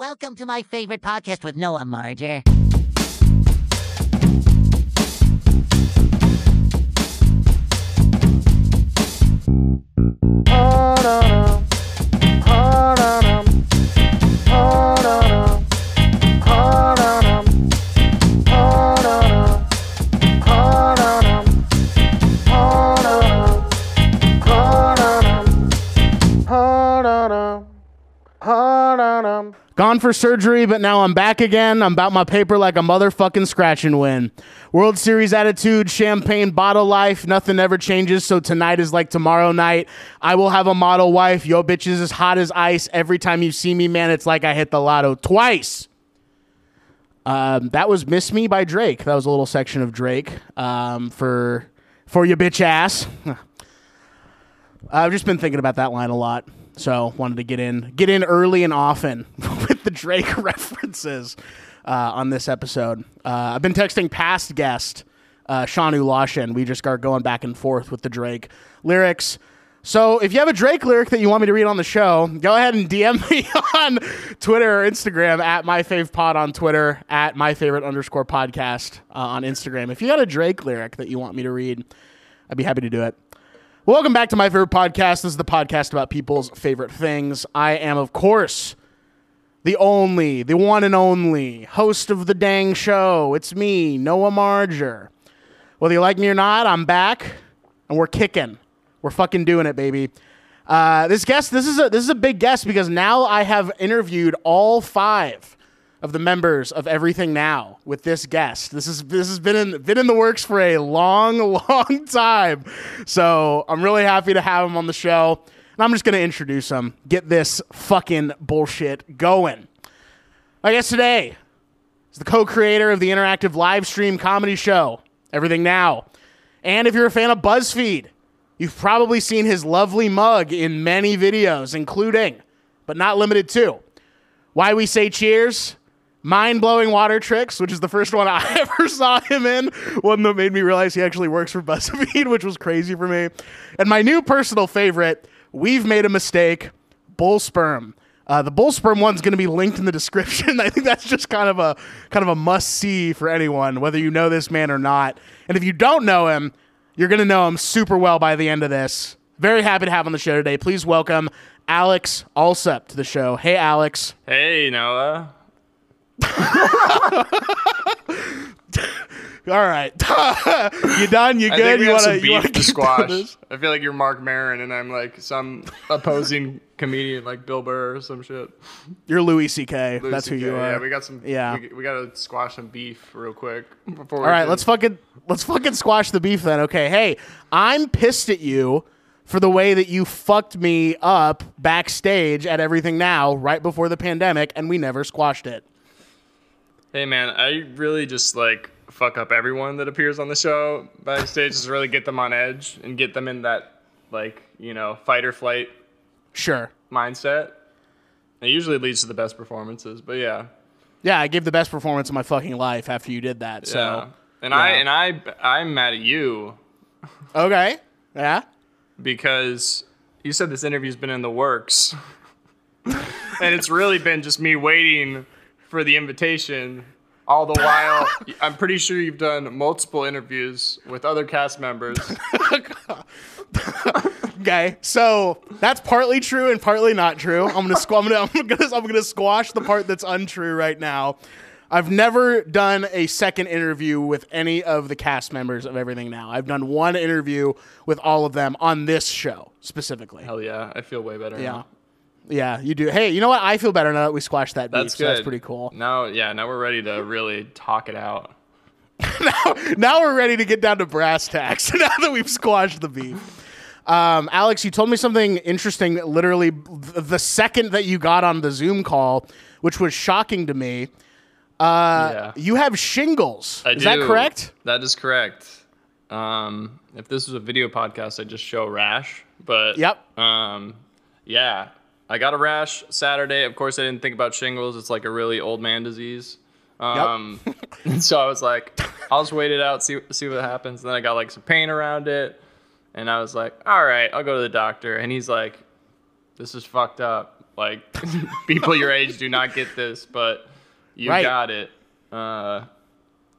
Welcome to my favorite podcast with Noah Marger. Oh. Gone for surgery, but now I'm back again. I'm about my paper like a motherfucking scratch and win. World Series attitude, champagne bottle life, nothing ever changes. So tonight is like tomorrow night. I will have a model wife. Yo, bitch is as hot as ice. Every time you see me, man, it's like I hit the lotto twice. Um, that was "Miss Me" by Drake. That was a little section of Drake um, for for your bitch ass. I've just been thinking about that line a lot, so wanted to get in get in early and often with the Drake references uh, on this episode. Uh, I've been texting past guest uh, Shanu Lashin. We just are going back and forth with the Drake lyrics. So if you have a Drake lyric that you want me to read on the show, go ahead and DM me on Twitter or Instagram at my fave pod on Twitter at my favorite underscore podcast uh, on Instagram. If you got a Drake lyric that you want me to read, I'd be happy to do it. Welcome back to my favorite podcast. This is the podcast about people's favorite things. I am, of course, the only, the one and only host of the dang show. It's me, Noah Marger. Whether you like me or not, I'm back and we're kicking. We're fucking doing it, baby. Uh, this guest, this is a this is a big guest because now I have interviewed all five of the members of Everything Now with this guest. This is this has been in been in the works for a long, long time. So I'm really happy to have him on the show. And I'm just gonna introduce him. Get this fucking bullshit going. My guest today is the co-creator of the interactive live stream comedy show, Everything Now. And if you're a fan of BuzzFeed, you've probably seen his lovely mug in many videos, including, but not limited to, Why We Say Cheers, Mind Blowing Water Tricks, which is the first one I ever saw him in, one that made me realize he actually works for BuzzFeed, which was crazy for me. And my new personal favorite, We've Made a Mistake, Bull Sperm. Uh, the bull sperm one's going to be linked in the description. I think that's just kind of a kind of a must see for anyone, whether you know this man or not. And if you don't know him, you're going to know him super well by the end of this. Very happy to have on the show today. Please welcome Alex Alsep to the show. Hey, Alex. Hey, Noah. All right, you done? You I good? think we you want you beef to squash. I feel like you're Mark Maron and I'm like some opposing comedian like Bill Burr or some shit. You're Louis C.K. Louis That's who you are. Yeah, we got some. Yeah. we, we got to squash some beef real quick before. All right, let's fucking let's fucking squash the beef then. Okay, hey, I'm pissed at you for the way that you fucked me up backstage at Everything Now right before the pandemic, and we never squashed it. Hey man, I really just like fuck up everyone that appears on the show backstage. just really get them on edge and get them in that like you know fight or flight Sure. mindset. It usually leads to the best performances, but yeah. Yeah, I gave the best performance of my fucking life after you did that. So yeah. And I and I I'm mad at you okay, yeah. because you said this interview's been in the works. and it's really been just me waiting for the invitation. All the while, I'm pretty sure you've done multiple interviews with other cast members. Okay, so that's partly true and partly not true. I'm gonna, squ- I'm gonna, I'm gonna, I'm gonna squash the part that's untrue right now. I've never done a second interview with any of the cast members of Everything Now. I've done one interview with all of them on this show specifically. Hell yeah, I feel way better. Yeah, now. Yeah, you do. Hey, you know what? I feel better now that we squashed that beef. That's so good. that's pretty cool. Now, yeah, now we're ready to really talk it out. now now we're ready to get down to brass tacks. now that we've squashed the beef. Um, Alex, you told me something interesting. Literally, th- the second that you got on the Zoom call, which was shocking to me. Uh, yeah. You have shingles. I Is that correct? That is correct. Um, if this was a video podcast, I'd just show rash. But Yep. Um, yeah, I got a rash Saturday. Of course, I didn't think about shingles. It's like a really old man disease. Um, so I was like, I'll just wait it out, see see what happens. then I got like some pain around it, and I was like, all right, I'll go to the doctor. And he's like, this is fucked up. Like people your age do not get this, but you Right. got it. Uh,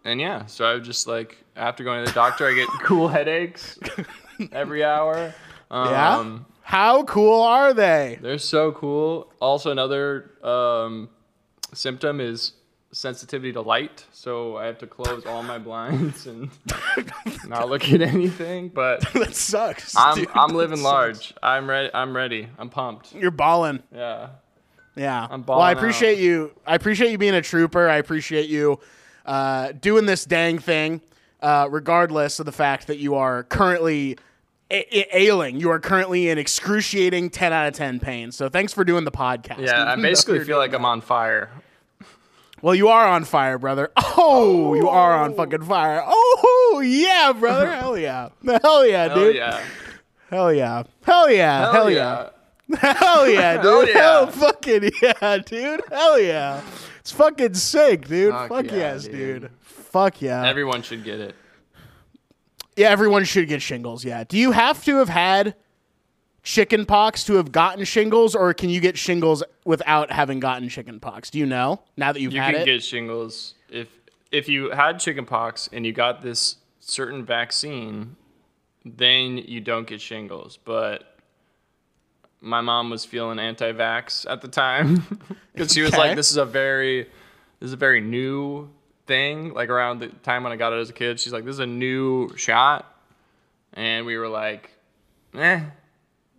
and yeah, so I was just like, after going to the doctor, I get cool headaches every hour. Um, Yeah. How cool are they? They're so cool. Also, another um, symptom is sensitivity to light. So I have to close all my blinds and not look at anything. But that sucks. I'm dude. I'm That living sucks. large. I'm ready. I'm ready. I'm pumped. You're balling. Yeah. Yeah. I'm well, I appreciate out. you. I appreciate you being a trooper. I appreciate you uh, doing this dang thing, uh, regardless of the fact that you are currently a- ailing. You are currently in excruciating 10 out of 10 pain. So thanks for doing the podcast. Yeah. I basically feel like I'm on fire. Well, you are on fire, brother. Oh, you are on oh. fucking fire. Oh, yeah, brother. Hell yeah. Hell yeah, Hell dude. yeah. Hell yeah. Hell yeah. Hell, yeah. Hell yeah, dude. Hell yeah. Hell fucking yeah, dude. Hell yeah. It's fucking sick, dude. Fuck Fuck, yeah, yes, dude. dude. Fuck yeah. Everyone should get it. Yeah, everyone should get shingles. Yeah. Do you have to have had chicken pox to have gotten shingles, or can you get shingles without having gotten chicken pox? Do you know now that you've You had can it? get shingles if if you had chickenpox and you got this certain vaccine, then you don't get shingles. But my mom was feeling anti-vax at the time because she was Okay. like, "This is a very, this is a very new thing." Like around the time when I got it as a kid, she's like, "This is a new shot," and we were like, "Eh."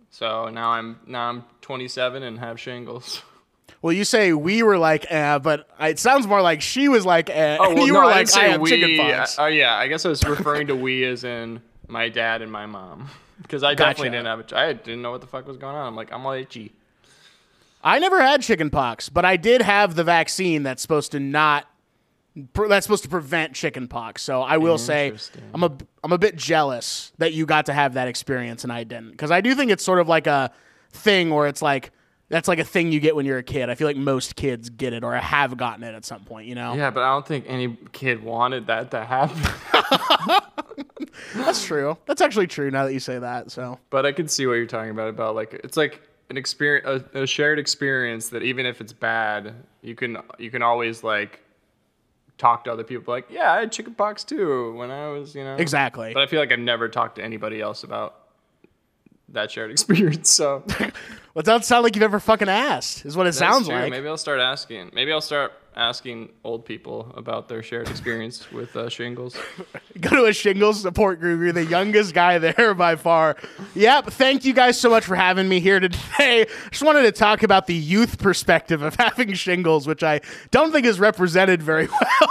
So now I'm now I'm 27 and have shingles. well, you say we were like, eh, but it sounds more like she was like, eh, Oh, well, you no, were I like, I have we. chicken pox. Oh, yeah. I guess I was referring to we as in my dad and my mom. Because I definitely Gotcha. didn't have a. I didn't know what the fuck was going on. I'm like, I'm all itchy. I never had chickenpox, but I did have the vaccine that's supposed to not that's supposed to prevent chicken pox. So I will say I'm a I'm a bit jealous that you got to have that experience and I didn't because I do think it's sort of like a thing where it's like that's like a thing you get when you're a kid. I feel like most kids get it or have gotten it at some point. You know, Yeah, but I don't think any kid wanted that to happen. that's true. That's actually true now that you say that. So but I can see what you're talking about. About like it's like an experience, a, a shared experience that even if it's bad, you can you can always like talk to other people. Like, yeah, I had chickenpox too when I was, you know. exactly. But I feel like I've never talked to anybody else about that shared experience. So Well, it doesn't sound like you've ever fucking asked. Is what it That's sounds true. like. Maybe I'll start asking. Maybe I'll start asking old people about their shared experience with uh, shingles. go to a shingles support group. You're the youngest guy there by far. Yep. Thank you guys so much for having me here today. Just wanted to talk about the youth perspective of having shingles, which I don't think is represented very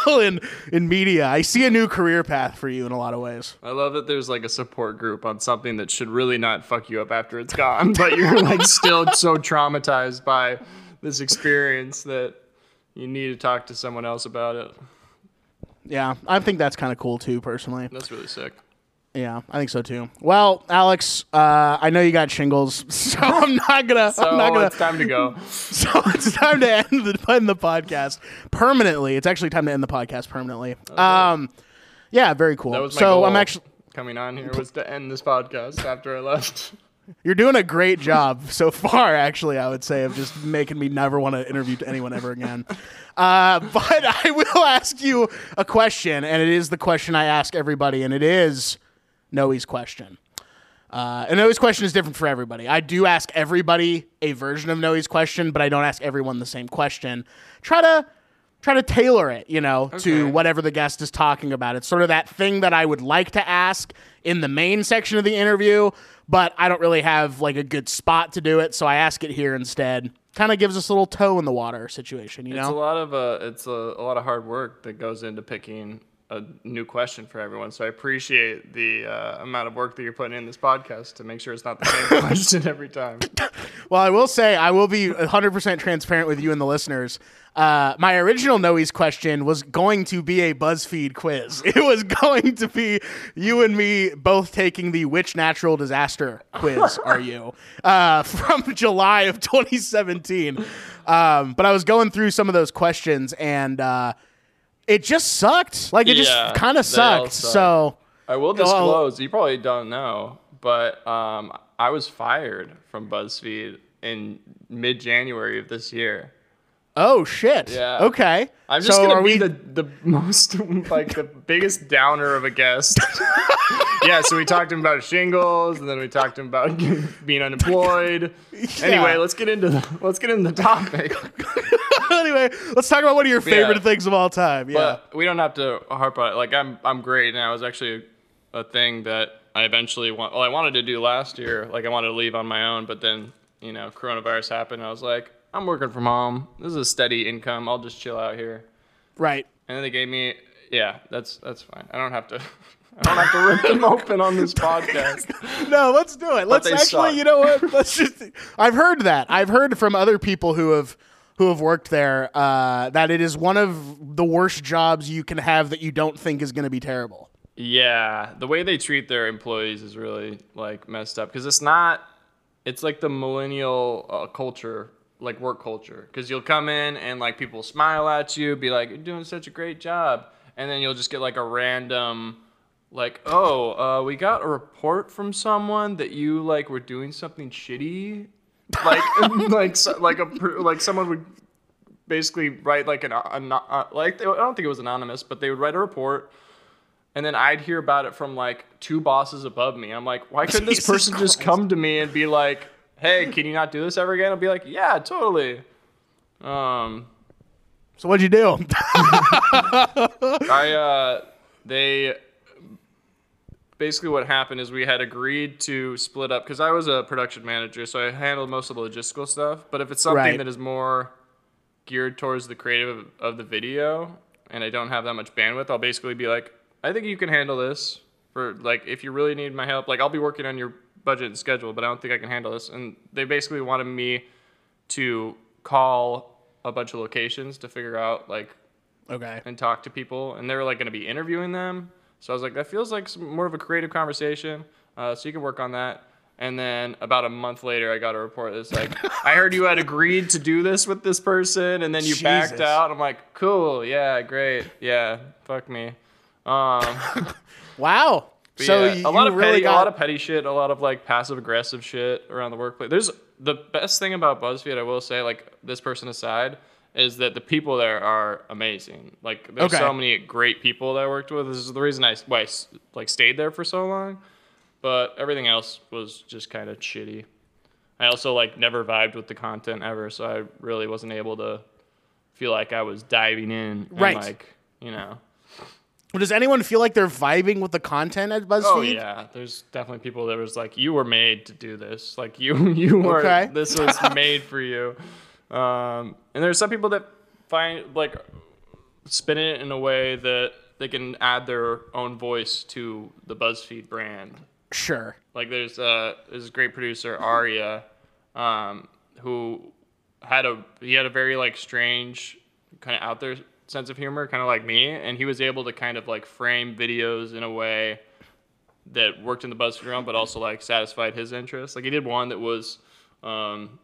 well in, in media. I see a new career path for you in a lot of ways. I love that there's like a support group on something that should really not fuck you up after it's gone, but you're like still so traumatized by this experience that you need to talk to someone else about it. Yeah, I think that's kind of cool too, personally. That's really sick. Yeah, I think so too. Well, Alex, uh, I know you got shingles, so I'm not gonna. So I'm not gonna. it's time to go. So it's time to end the, end the podcast permanently. It's actually time to end the podcast permanently. Um, yeah, very cool. That was my so goal I'm actually coming on here was to end this podcast after I left. you're doing a great job so far. Actually, I would say of just making me never want to interview anyone ever again. Uh, but I will ask you a question, and it is the question I ask everybody, and it is Noah's question. Uh, and Noah's question is different for everybody. I do ask everybody a version of Noah's question, but I don't ask everyone the same question. Try to try to tailor it, you know, to whatever the guest is talking about. It's sort of that thing that I would like to ask in the main section of the interview, but I don't really have like a good spot to do it, so I ask it here instead. Kind of gives us a little toe in the water situation, you It's a lot of uh, it's a, a lot of hard work that goes into picking a new question for everyone. So I appreciate the uh, amount of work that you're putting in this podcast to make sure it's not the same question every time. Well, I will say I will be 100% transparent with you and the listeners. Uh, my original Noah's question was going to be a BuzzFeed quiz. It was going to be you and me both taking the which natural disaster quiz are you uh, from July of 2017. Um, but I was going through some of those questions and uh, it just sucked. Like it Yeah, just kind of sucked. suck. So I will disclose. You probably don't know, but um, I was fired from BuzzFeed in mid January of this year. Oh shit. Yeah. Okay. I'm just so gonna are be we the the most like the biggest downer of a guest. yeah, so we talked to him about shingles, and then we talked to him about being unemployed. Anyway, let's get into the let's get into the topic. anyway, let's talk about one of your favorite Yeah. things of all time. Yeah. But we don't have to harp on it. Like I'm I'm great now. It was actually a, a thing that I eventually want. Well, I wanted to do last year. Like I wanted to leave on my own, but then you know coronavirus happened. And I was like, I'm working from home. This is a steady income. I'll just chill out here. right. And then they gave me, yeah, that's that's fine. I don't have to. I don't have to rip them open on this podcast. No, let's do it. Let's actually, suck. you know what? Let's just. I've heard that. I've heard from other people who have who have worked there uh, that it is one of the worst jobs you can have that you don't think is going to be terrible. Yeah, the way they treat their employees is really like messed up because it's not. It's like the millennial uh, culture, like work culture. Because you'll come in and like people smile at you, be like, "You're doing such a great job," and then you'll just get like a random, like, "Oh, uh, we got a report from someone that you like were doing something shitty." Like, like, so, like a like someone would basically write like an, an like I don't think it was anonymous, but they would write a report and then I'd hear about it from like two bosses above me. I'm like, why couldn't this Jesus person just come to me and be like, "Hey, can you not do this ever again?" I'll be like, "Yeah, totally." Um, So what'd you do? I uh, they basically what happened is we had agreed to split up because I was a production manager, so I handled most of the logistical stuff. But if it's something Right. that is more geared towards the creative of, of the video, and I don't have that much bandwidth, I'll basically be like, I think you can handle this for like if you really need my help. Like I'll be working on your budget and schedule, but I don't think I can handle this. And they basically wanted me to call a bunch of locations to figure out like okay. and talk to people, and they were like going to be interviewing them. So I was like, that feels like some, more of a creative conversation. Uh, so you can work on that. And then about a month later, I got a report that's like, I heard you had agreed to do this with this person, and then you backed out. I'm like, cool, yeah, great, yeah, fuck me. Um, Wow. But so yeah, you, a lot of really petty, got a lot of petty shit, a lot of like passive aggressive shit around the workplace. There's the best thing about BuzzFeed, I will say, like this person aside, is that the people there are amazing. Like there's Okay. so many great people that I worked with. This is the reason I why I like stayed there for so long. But everything else was just kind of shitty. I also like never vibed with the content ever, so I really wasn't able to feel like I was diving in. And Right. like you know. Does anyone feel like they're vibing with the content at BuzzFeed? Oh yeah, there's definitely people that was like, you were made to do this. Like you, you were. Okay. This was made for you. Um, and there's some people that find like spin it in a way that they can add their own voice to the BuzzFeed brand. Sure. Like there's uh there's this great producer Aria, um, who had a he had a very like strange kind of out there sense of humor, kind of like me, and he was able to kind of like frame videos in a way that worked in the BuzzFeed realm, but also like satisfied his interest. Like he did one that was, um,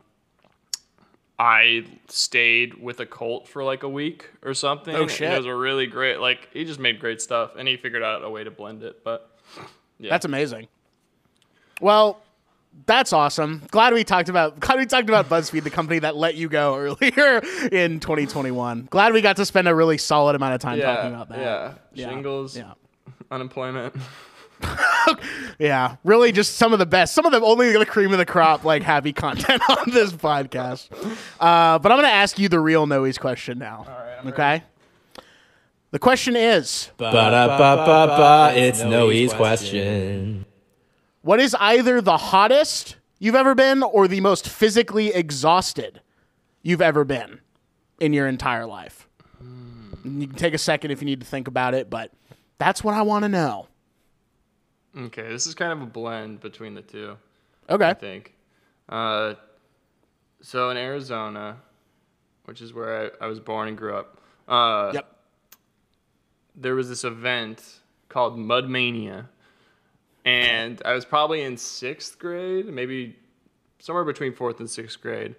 I stayed with a cult for like a week or something. Oh, and shit. it was a really great. Like he just made great stuff, and he figured out a way to blend it. But yeah, That's amazing. Well, that's awesome. Glad we talked about glad we talked about BuzzFeed, the company that let you go earlier in 2021. Glad we got to spend a really solid amount of time yeah, talking about that. Yeah, Yeah. shingles, Yeah. unemployment. Yeah, really just some of the best, some of the only the cream of the crop, like happy content on this podcast. Uh, but I'm going to ask you the real Noah's question now. okay. The question is Ba-da-ba-ba-ba, it's Noah's question. What is either the hottest you've ever been or the most physically exhausted you've ever been in your entire life? You can take a second if you need to think about it, but that's what I want to know. Okay, this is kind of a blend between the two. Okay. I think. Uh, so in Arizona, which is where I, I was born and grew up, uh, Yep. there was this event called Mud Mania, and I was probably in sixth grade, maybe somewhere between fourth and sixth grade.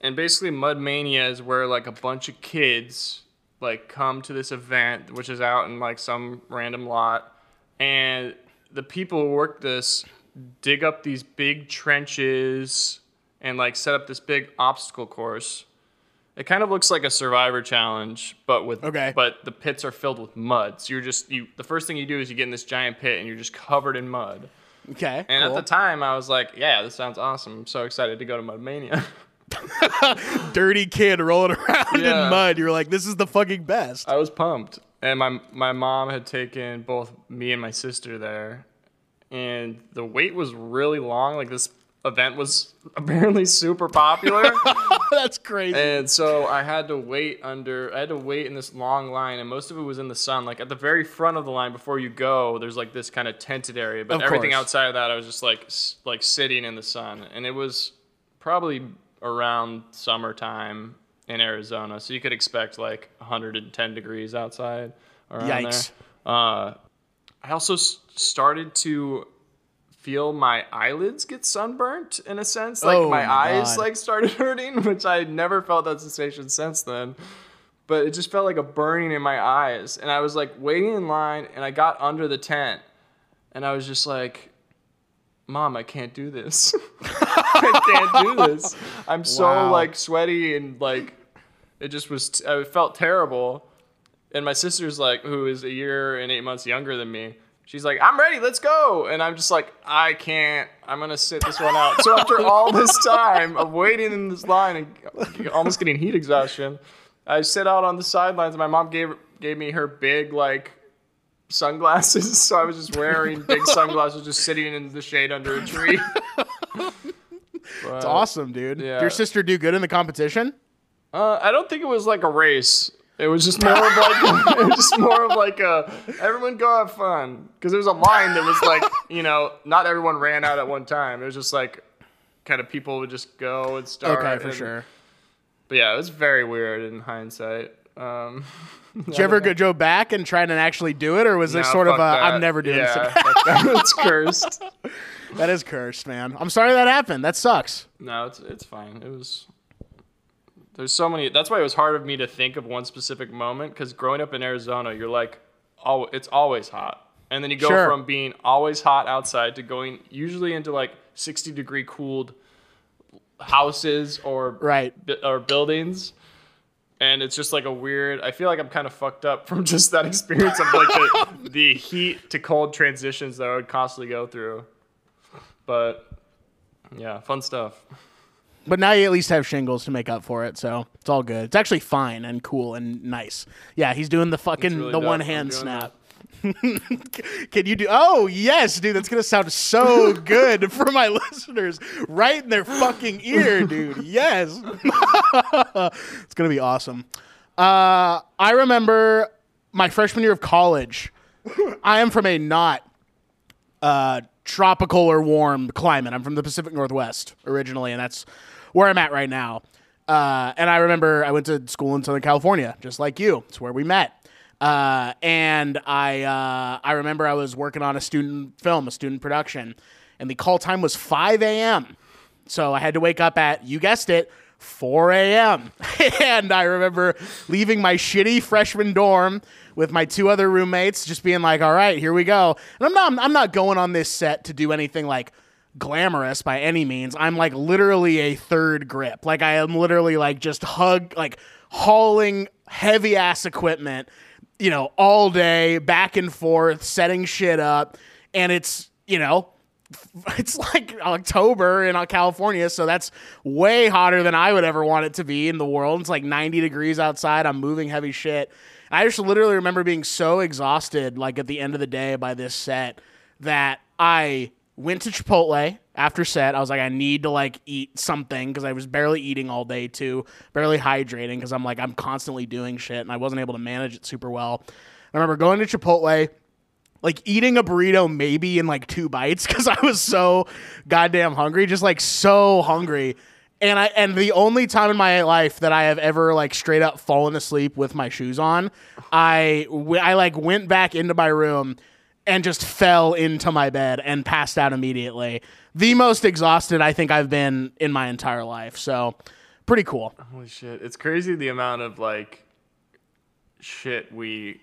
And basically, Mud Mania is where like a bunch of kids like come to this event, which is out in like some random lot, and the people who work this dig up these big trenches and like set up this big obstacle course. It kind of looks like a survivor challenge, but with Okay. but the pits are filled with mud. So you're just you the first thing you do is you get in this giant pit and you're just covered in mud. Okay. And cool. at the time I was like, yeah, this sounds awesome. I'm so excited to go to Mudmania. dirty kid rolling around Yeah. in mud. You're like, this is the fucking best. I was pumped. And my my mom had taken both me and my sister there. And the wait was really long. Like this event was apparently super popular. That's crazy. and so I had to wait under I had to wait in this long line and most of it was in the sun. Like at the very front of the line before you go, there's like this kind of tented area, but Of everything course. outside of that I was just like s- like sitting in the sun. And it was probably around summertime in Arizona. So you could expect like 110 degrees outside around Yikes. there. Uh, I also s- started to feel my eyelids get sunburnt in a sense. Like Oh my eyes like started hurting, which I never felt that sensation since then. But it just felt like a burning in my eyes. And I was like waiting in line and I got under the tent and I was just like, Mom, I can't do this. I can't do this. I'm so Wow. like sweaty and like it just was t- I felt terrible. And my sister's like who is a year and 8 months younger than me. She's like, "I'm ready. Let's go." And I'm just like, "I can't. I'm going to sit this one out." So after all this time of waiting in this line and almost getting heat exhaustion, I sit out on the sidelines and my mom gave gave me her big like sunglasses. So I was just wearing big sunglasses just sitting in the shade under a tree. It's awesome, dude. Did your sister do good in the competition? Uh, I don't think it was like a race. It was just more of like it was just more of like a everyone go have fun because there was a line that was like you know not everyone ran out at one time. It was just like kind of people would just go and start. Okay, for and- sure. But yeah, it was very weird in hindsight. Um, Did you ever go go back and try and actually do it, or was this no, sort of a that. I'm never doing this yeah, again? fuck that. it's cursed. That is cursed, man. I'm sorry that happened. That sucks. No, it's it's fine. It was. There's so many. That's why it was hard of me to think of one specific moment because growing up in Arizona, you're like, oh, it's always hot, and then you go Sure. from being always hot outside to going usually into like 60 degree cooled houses or Right. or buildings. And it's just like a weird. I feel like I'm kind of fucked up from just that experience of like the, the heat to cold transitions that I would constantly go through. But yeah, fun stuff. But now you at least have shingles to make up for it, so it's all good. It's actually fine and cool and nice. Yeah, he's doing the fucking really the dope. one hand snap. Can you do? Oh yes, dude, that's gonna sound so good for my listeners, right in their fucking ear, dude. Yes, it's gonna be awesome. Uh, I remember my freshman year of college. I am from a not uh, tropical or warm climate. I'm from the Pacific Northwest originally, and that's where I'm at right now. Uh, and I remember I went to school in Southern California, just like you. It's where we met. Uh, and I uh, I remember I was working on a student film, a student production, and the call time was 5 a.m. So I had to wake up at, you guessed it, 4 a.m. and I remember leaving my shitty freshman dorm with my two other roommates, just being like, all right, here we go. And I'm not, I'm not going on this set to do anything like glamorous by any means. I'm like literally a third grip. Like I am literally like just hug, like hauling heavy ass equipment, you know, all day, back and forth, setting shit up. And it's, you know, it's like October in California, so that's way hotter than I would ever want it to be in the world. It's like 90 degrees outside. I'm moving heavy shit. I just literally remember being so exhausted, like at the end of the day by this set, that I went to Chipotle after set. I was like, I need to like eat something because I was barely eating all day too, barely hydrating because I'm like, I'm constantly doing shit and I wasn't able to manage it super well. I remember going to Chipotle like eating a burrito maybe in like two bites because I was so goddamn hungry, just like so hungry. And I and the only time in my life that I have ever like straight up fallen asleep with my shoes on, I I like went back into my room and just fell into my bed and passed out immediately. The most exhausted I think I've been in my entire life. So pretty cool. Holy shit! It's crazy the amount of like shit we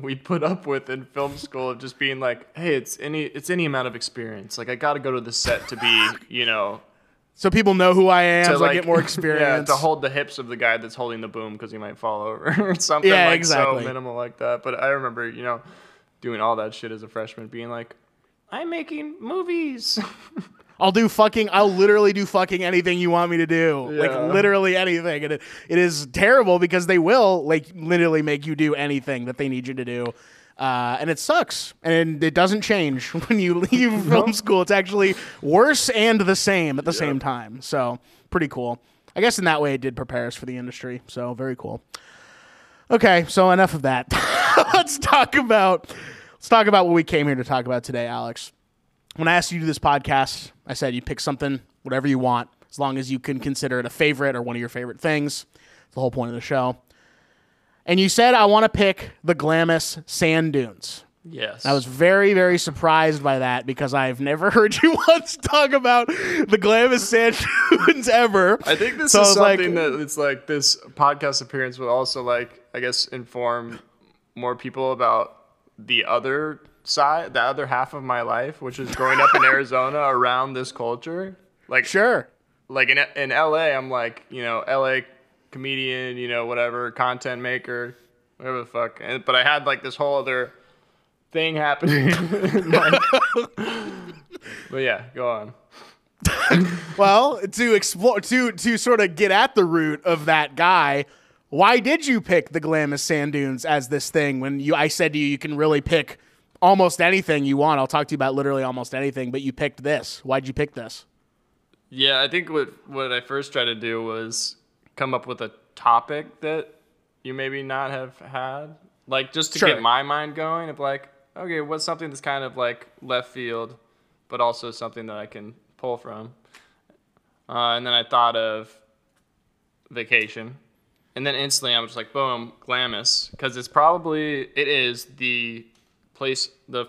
we put up with in film school of just being like, hey, it's any it's any amount of experience. Like I got to go to the set to be, you know, So people know who I am, to so I get more experience. Yeah, to hold the hips of the guy that's holding the boom because he might fall over or something Yeah, like exactly. so minimal like that. But I remember, you know, doing all that shit as a freshman, being like, I'm making movies. I'll do fucking. I'll literally do fucking anything you want me to do. Yeah. Like literally anything, and it, it is terrible because they will like literally make you do anything that they need you to do, uh, and it sucks. And it doesn't change when you leave film school. It's actually worse and the same at the same time. So pretty cool. I guess in that way it did prepare us for the industry. So very cool. Okay, so enough of that. let's talk about let's talk about what we came here to talk about today, Alex when I asked you to do this podcast, I said you pick something, whatever you want, as long as you can consider it a favorite or one of your favorite things. It's the whole point of the show. And you said I want to pick the Glamis sand dunes. yes. I was very, very surprised by that because I've never heard you once talk about the Glamis sand dunes ever. I think this So is was like- something that it's like this podcast appearance will also like I guess inform more people about the other side, the other half of my life, which is growing up in Arizona around this culture. Like Sure. like in in LA, I'm like you know LA comedian, you know whatever content maker, whatever the fuck. And, but I had like this whole other thing happening. Like- but yeah, go on. Well, to explore, to to sort of get at the root of that guy, why did you pick the Glamis Sand Dunes as this thing? When you, I said to you, you can really pick almost anything you want. I'll talk to you about literally almost anything, but you picked this. Why'd you pick this? Yeah, I think what what I first tried to do was come up with a topic that you maybe not have had, like just to Sure. get my mind going. Of like, okay, what's something that's kind of like left field, but also something that I can pull from. Uh, and then I thought of vacation, and then instantly I'm just like, boom, Glamis, because it's probably it is the place, the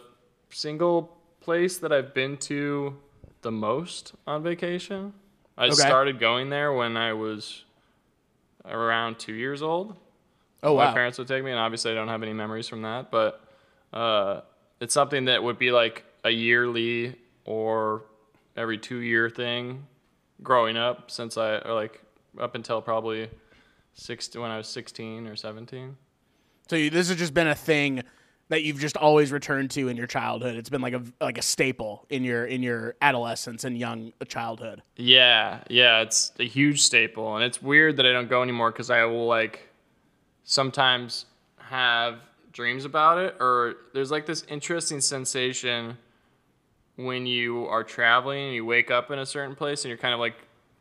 single place that I've been to the most on vacation. I Okay. started going there when I was around two years old. Oh wow. My parents would take me, and obviously I don't have any memories from that. But uh, it's something that would be like a yearly or every two year thing growing up since I or like up until probably six when I was sixteen or seventeen. so you, this has just been a thing that you've just always returned to in your childhood. It's been like a like a staple in your in your adolescence and young childhood. Yeah, yeah, it's a huge staple, and it's weird that I don't go anymore because I will like sometimes have dreams about it, or there's like this interesting sensation when you are traveling and you wake up in a certain place and you're kind of like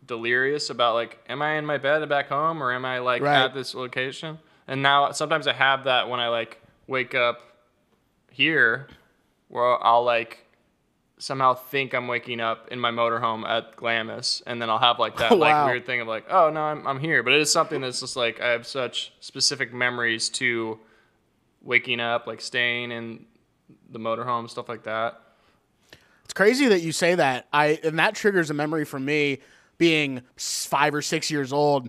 delirious about like, am I in my bed and back home or am I like Right. at this location? And now sometimes I have that when I like wake up here, where I'll like somehow think I'm waking up in my motorhome at Glamis, and then I'll have like that Oh, wow. like weird thing of like, oh no, I'm I'm here. But it is something that's just like I have such specific memories to waking up, like staying in the motorhome, stuff like that. It's crazy that you say that. I and that triggers a memory for me being five or six years old,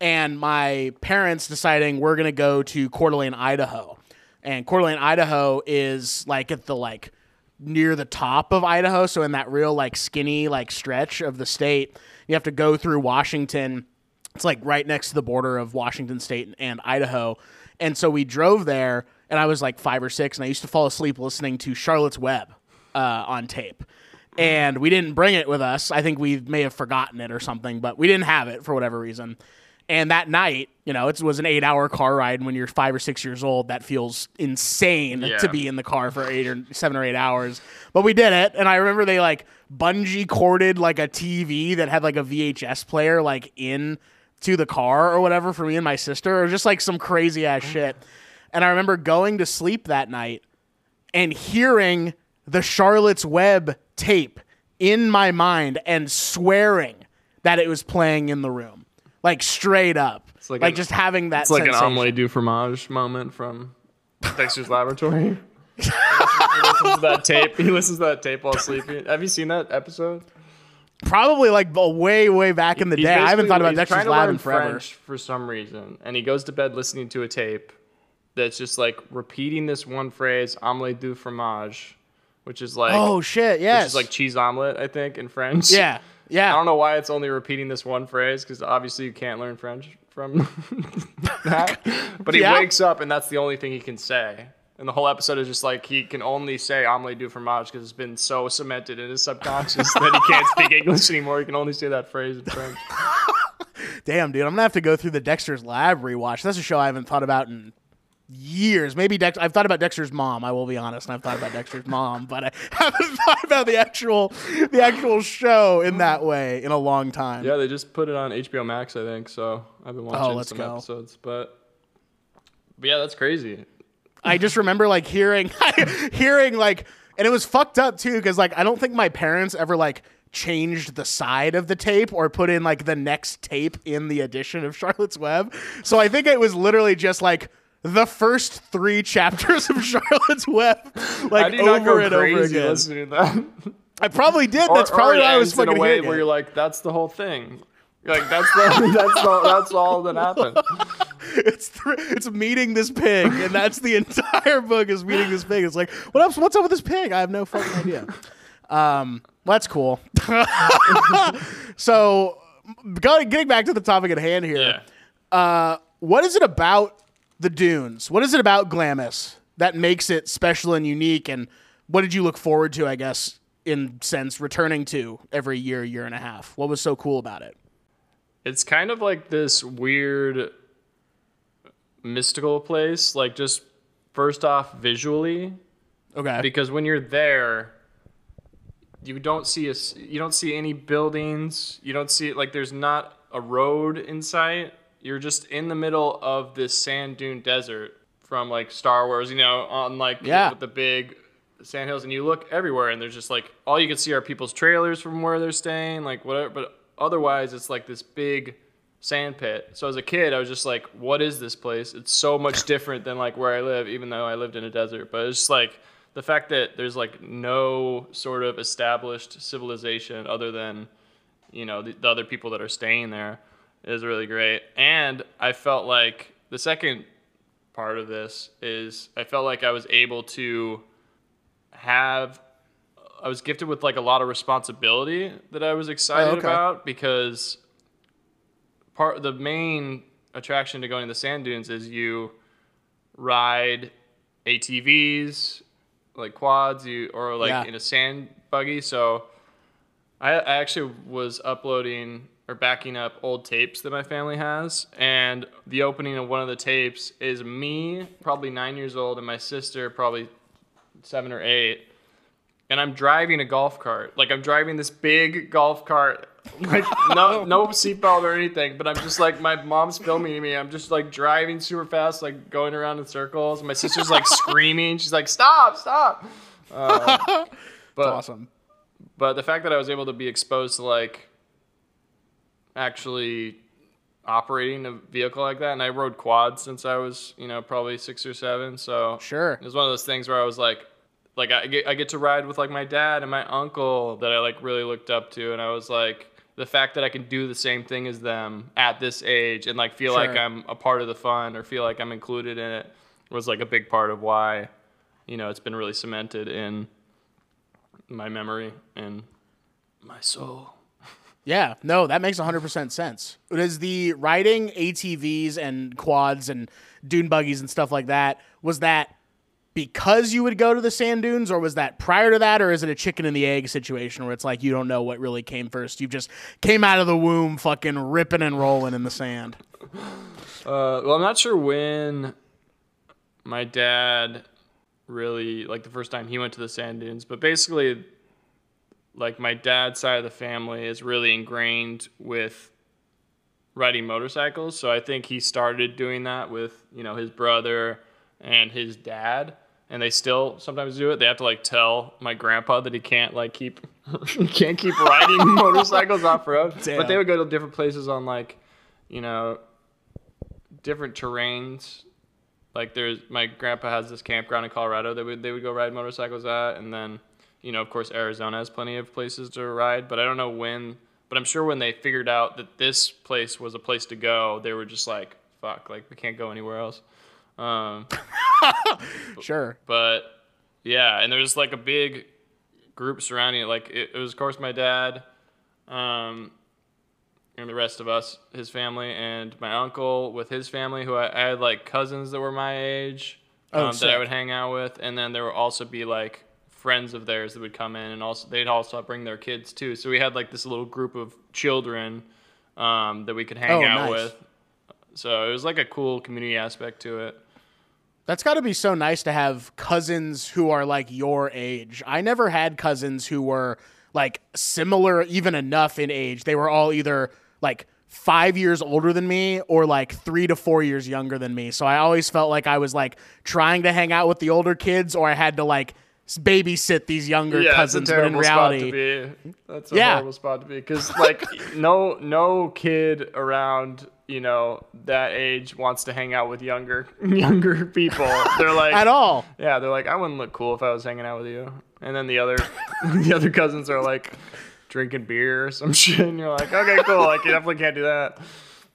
and my parents deciding we're gonna go to Coeur d'Alene, Idaho, and Coeur d'Alene, Idaho is like at the like near the top of Idaho, so in that real like skinny like stretch of the state, you have to go through Washington. It's like right next to the border of Washington State and Idaho. And so we drove there, and I was like five or six, and I used to fall asleep listening to Charlotte's Web uh, on tape. And we didn't bring it with us. I think we may have forgotten it or something, but we didn't have it for whatever reason. And that night, you know, it was an eight hour car ride. And when you're five or six years old, that feels insane Yeah. to be in the car for eight or seven or eight hours. But we did it. And I remember they like bungee corded like a TV that had like a VHS player like in to the car or whatever for me and my sister. or just like some crazy ass shit. And I remember going to sleep that night and hearing the Charlotte's Web tape in my mind and swearing that it was playing in the room. Like straight up. like like an- just having that It's like sensation. an omelette du fromage moment from Dexter's Laboratory. he listens to that tape. He listens to that tape while sleeping. Have you seen that episode? Probably like way, way back in the He's day. I haven't thought about he's Dexter's Lab in forever. French for some reason, and he goes to bed listening to a tape that's just like repeating this one phrase, omelette du fromage, which is like Oh shit! Yes. which is like cheese omelet, I think, in French. yeah, yeah. I don't know why it's only repeating this one phrase because obviously you can't learn French from that. But he Yeah. wakes up and that's the only thing he can say. And the whole episode is just like he can only say omelette du fromage because it's been so cemented in his subconscious that he can't speak English anymore. He can only say that phrase in French. Damn, dude, I'm gonna have to go through the Dexter's Lab rewatch. That's a show I haven't thought about in years. Maybe Dex. I've thought about Dexter's mom. I will be honest, and I've thought about Dexter's mom, but I haven't thought about the actual the actual show in that way in a long time. Yeah, they just put it on HBO Max, I think. So I've been oh, watching Oh, some go. episodes, but but yeah, that's crazy. I just remember like hearing hearing like and it was fucked up too because like I don't think my parents ever like changed the side of the tape or put in like the next tape in the edition of Charlotte's Web. So I think it was literally just like the first three chapters of Charlotte's Web, like do you not over and over again. listening to that? I probably did. Or- That's probably why I was ends in fucking a way where it. you're like, that's the whole thing. You're like that's the that's the, that's all that happened. it's th- it's meeting this pig, and that's the entire book is meeting this pig. It's like, what up? What's up with this pig? I have no fucking idea. Um, well, that's cool. so, go- getting back to the topic at hand here. Yeah. Uh, what is it about the dunes? What is it about Glamis that makes it special and unique? And what did you look forward to? I guess in sense returning to every year, year and a half. What was so cool about it? It's kind of like this weird mystical place, like just first off visually, Okay. because when you're there, you don't see a you don't see any buildings. You don't see like there's not a road in sight. You're just in the middle of this sand dune desert from like Star Wars, you know, on like Yeah. with the big sand hills, and you look everywhere, and there's just like all you can see are people's trailers from where they're staying, like whatever. But otherwise, it's like this big sand pit. So as a kid, I was just like, "What is this place? It's so much different than like where I live, even though I lived in a desert." But it's just like the fact that there's like no sort of established civilization other than you know the, the other people that are staying there is really great. And I felt like the second part of this is I felt like I was able to have I was gifted with like a lot of responsibility that I was excited Oh, okay. about because part the main attraction to going to the sand dunes is you ride ATVs like quads you or like Yeah. in a sand buggy so I, I actually was uploading or backing up old tapes that my family has, and the opening of one of the tapes is me, probably nine years old, and my sister, probably seven or eight, and I'm driving a golf cart. Like I'm driving this big golf cart, like no no seatbelt or anything, but I'm just like my mom's filming me. I'm just like driving super fast, like going around in circles. My sister's like screaming. She's like, "Stop! Stop!" Uh, but awesome. but the fact that I was able to be exposed to like actually operating a vehicle like that, and I rode quads since I was, you know, probably six or seven. So Sure. it was one of those things where I was like, like I get I get to ride with like my dad and my uncle that I like really looked up to, and I was like. The fact that I can do the same thing as them at this age and like feel like I'm a part of the fun or feel like I'm included in it was like a big part of why, you know, it's been really cemented in my memory and my soul. Yeah, no, that makes 100% sense. Is the riding ATVs and quads and dune buggies and stuff like that, was that because you would go to the sand dunes or was that prior to that or is it a chicken and the egg situation where it's like you don't know what really came first? You just came out of the womb fucking ripping and rolling in the sand. Uh, well, I'm not sure when my dad really like the first time he went to the sand dunes, but basically, like my dad's side of the family is really ingrained with riding motorcycles. So I think he started doing that with you know his brother and his dad, and they still sometimes do it. They have to like tell my grandpa that he can't like keep he can't keep riding motorcycles off road. But they would go to different places on like you know different terrains. Like there's my grandpa has this campground in Colorado that would they would go ride motorcycles at, and then you know of course Arizona has plenty of places to ride. But I don't know when. But I'm sure when they figured out that this place was a place to go, they were just like, "Fuck, like we can't go anywhere else." Um, Sure. but Yeah, and there's like a big group surrounding it. Like it, it was, of course, my dad, um, and the rest of us, his family, and my uncle with his family, who I, I had like cousins that were my age Oh, um, that. I would hang out with, and then there would also be like friends of theirs that would come in, and also they'd also bring their kids too. So we had like this little group of children um, that we could hang Oh, out nice. with. So it was like a cool community aspect to it. That's got to be so nice to have cousins who are like your age. I never had cousins who were like similar, even enough in age. They were all either like five years older than me or like three to four years younger than me. So I always felt like I was like trying to hang out with the older kids or I had to like babysit these younger yeah, cousins. it's a But in reality, spot to be. That's a Yeah. horrible spot to be because like no no kid around you know that age wants to hang out with younger younger people. They're like at all. Yeah, they're like I wouldn't look cool if I was hanging out with you. And then the other the other cousins are like drinking beer or some shit, and you're like, okay, cool. Like you definitely can't do that.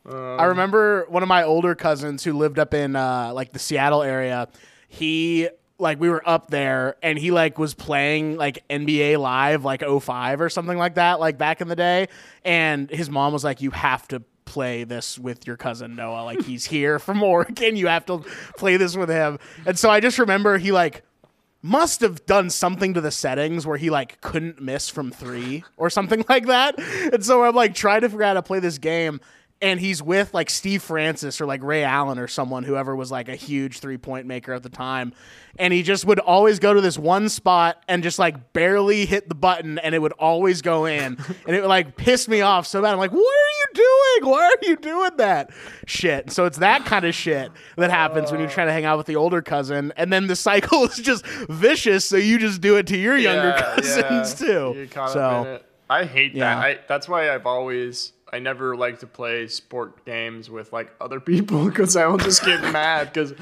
I remember one of my older cousins who lived up in uh, like the Seattle area. He like we were up there and he like was playing like NBA live like 05 or something like that like back in the day and his mom was like you have to play this with your cousin Noah like he's here from Oregon you have to play this with him and so I just remember he like must have done something to the settings where he like couldn't miss from three or something like that. And so I'm like trying to figure out how to play this game. And he's with like Steve Francis or like Ray Allen or someone, whoever was like a huge three point maker at the time. And he just would always go to this one spot and just like barely hit the button and it would always go in. and it would like piss me off so bad. I'm like, what are you doing? Why are you doing that? Shit. So it's that kind of shit that happens when you're trying to hang out with the older cousin. And then the cycle is just vicious. So you just do it to your younger Yeah, cousins yeah. too. You're so up in it. I hate Yeah. that. I, that's why I've always I never like to play sport games with like other people because I will just get mad because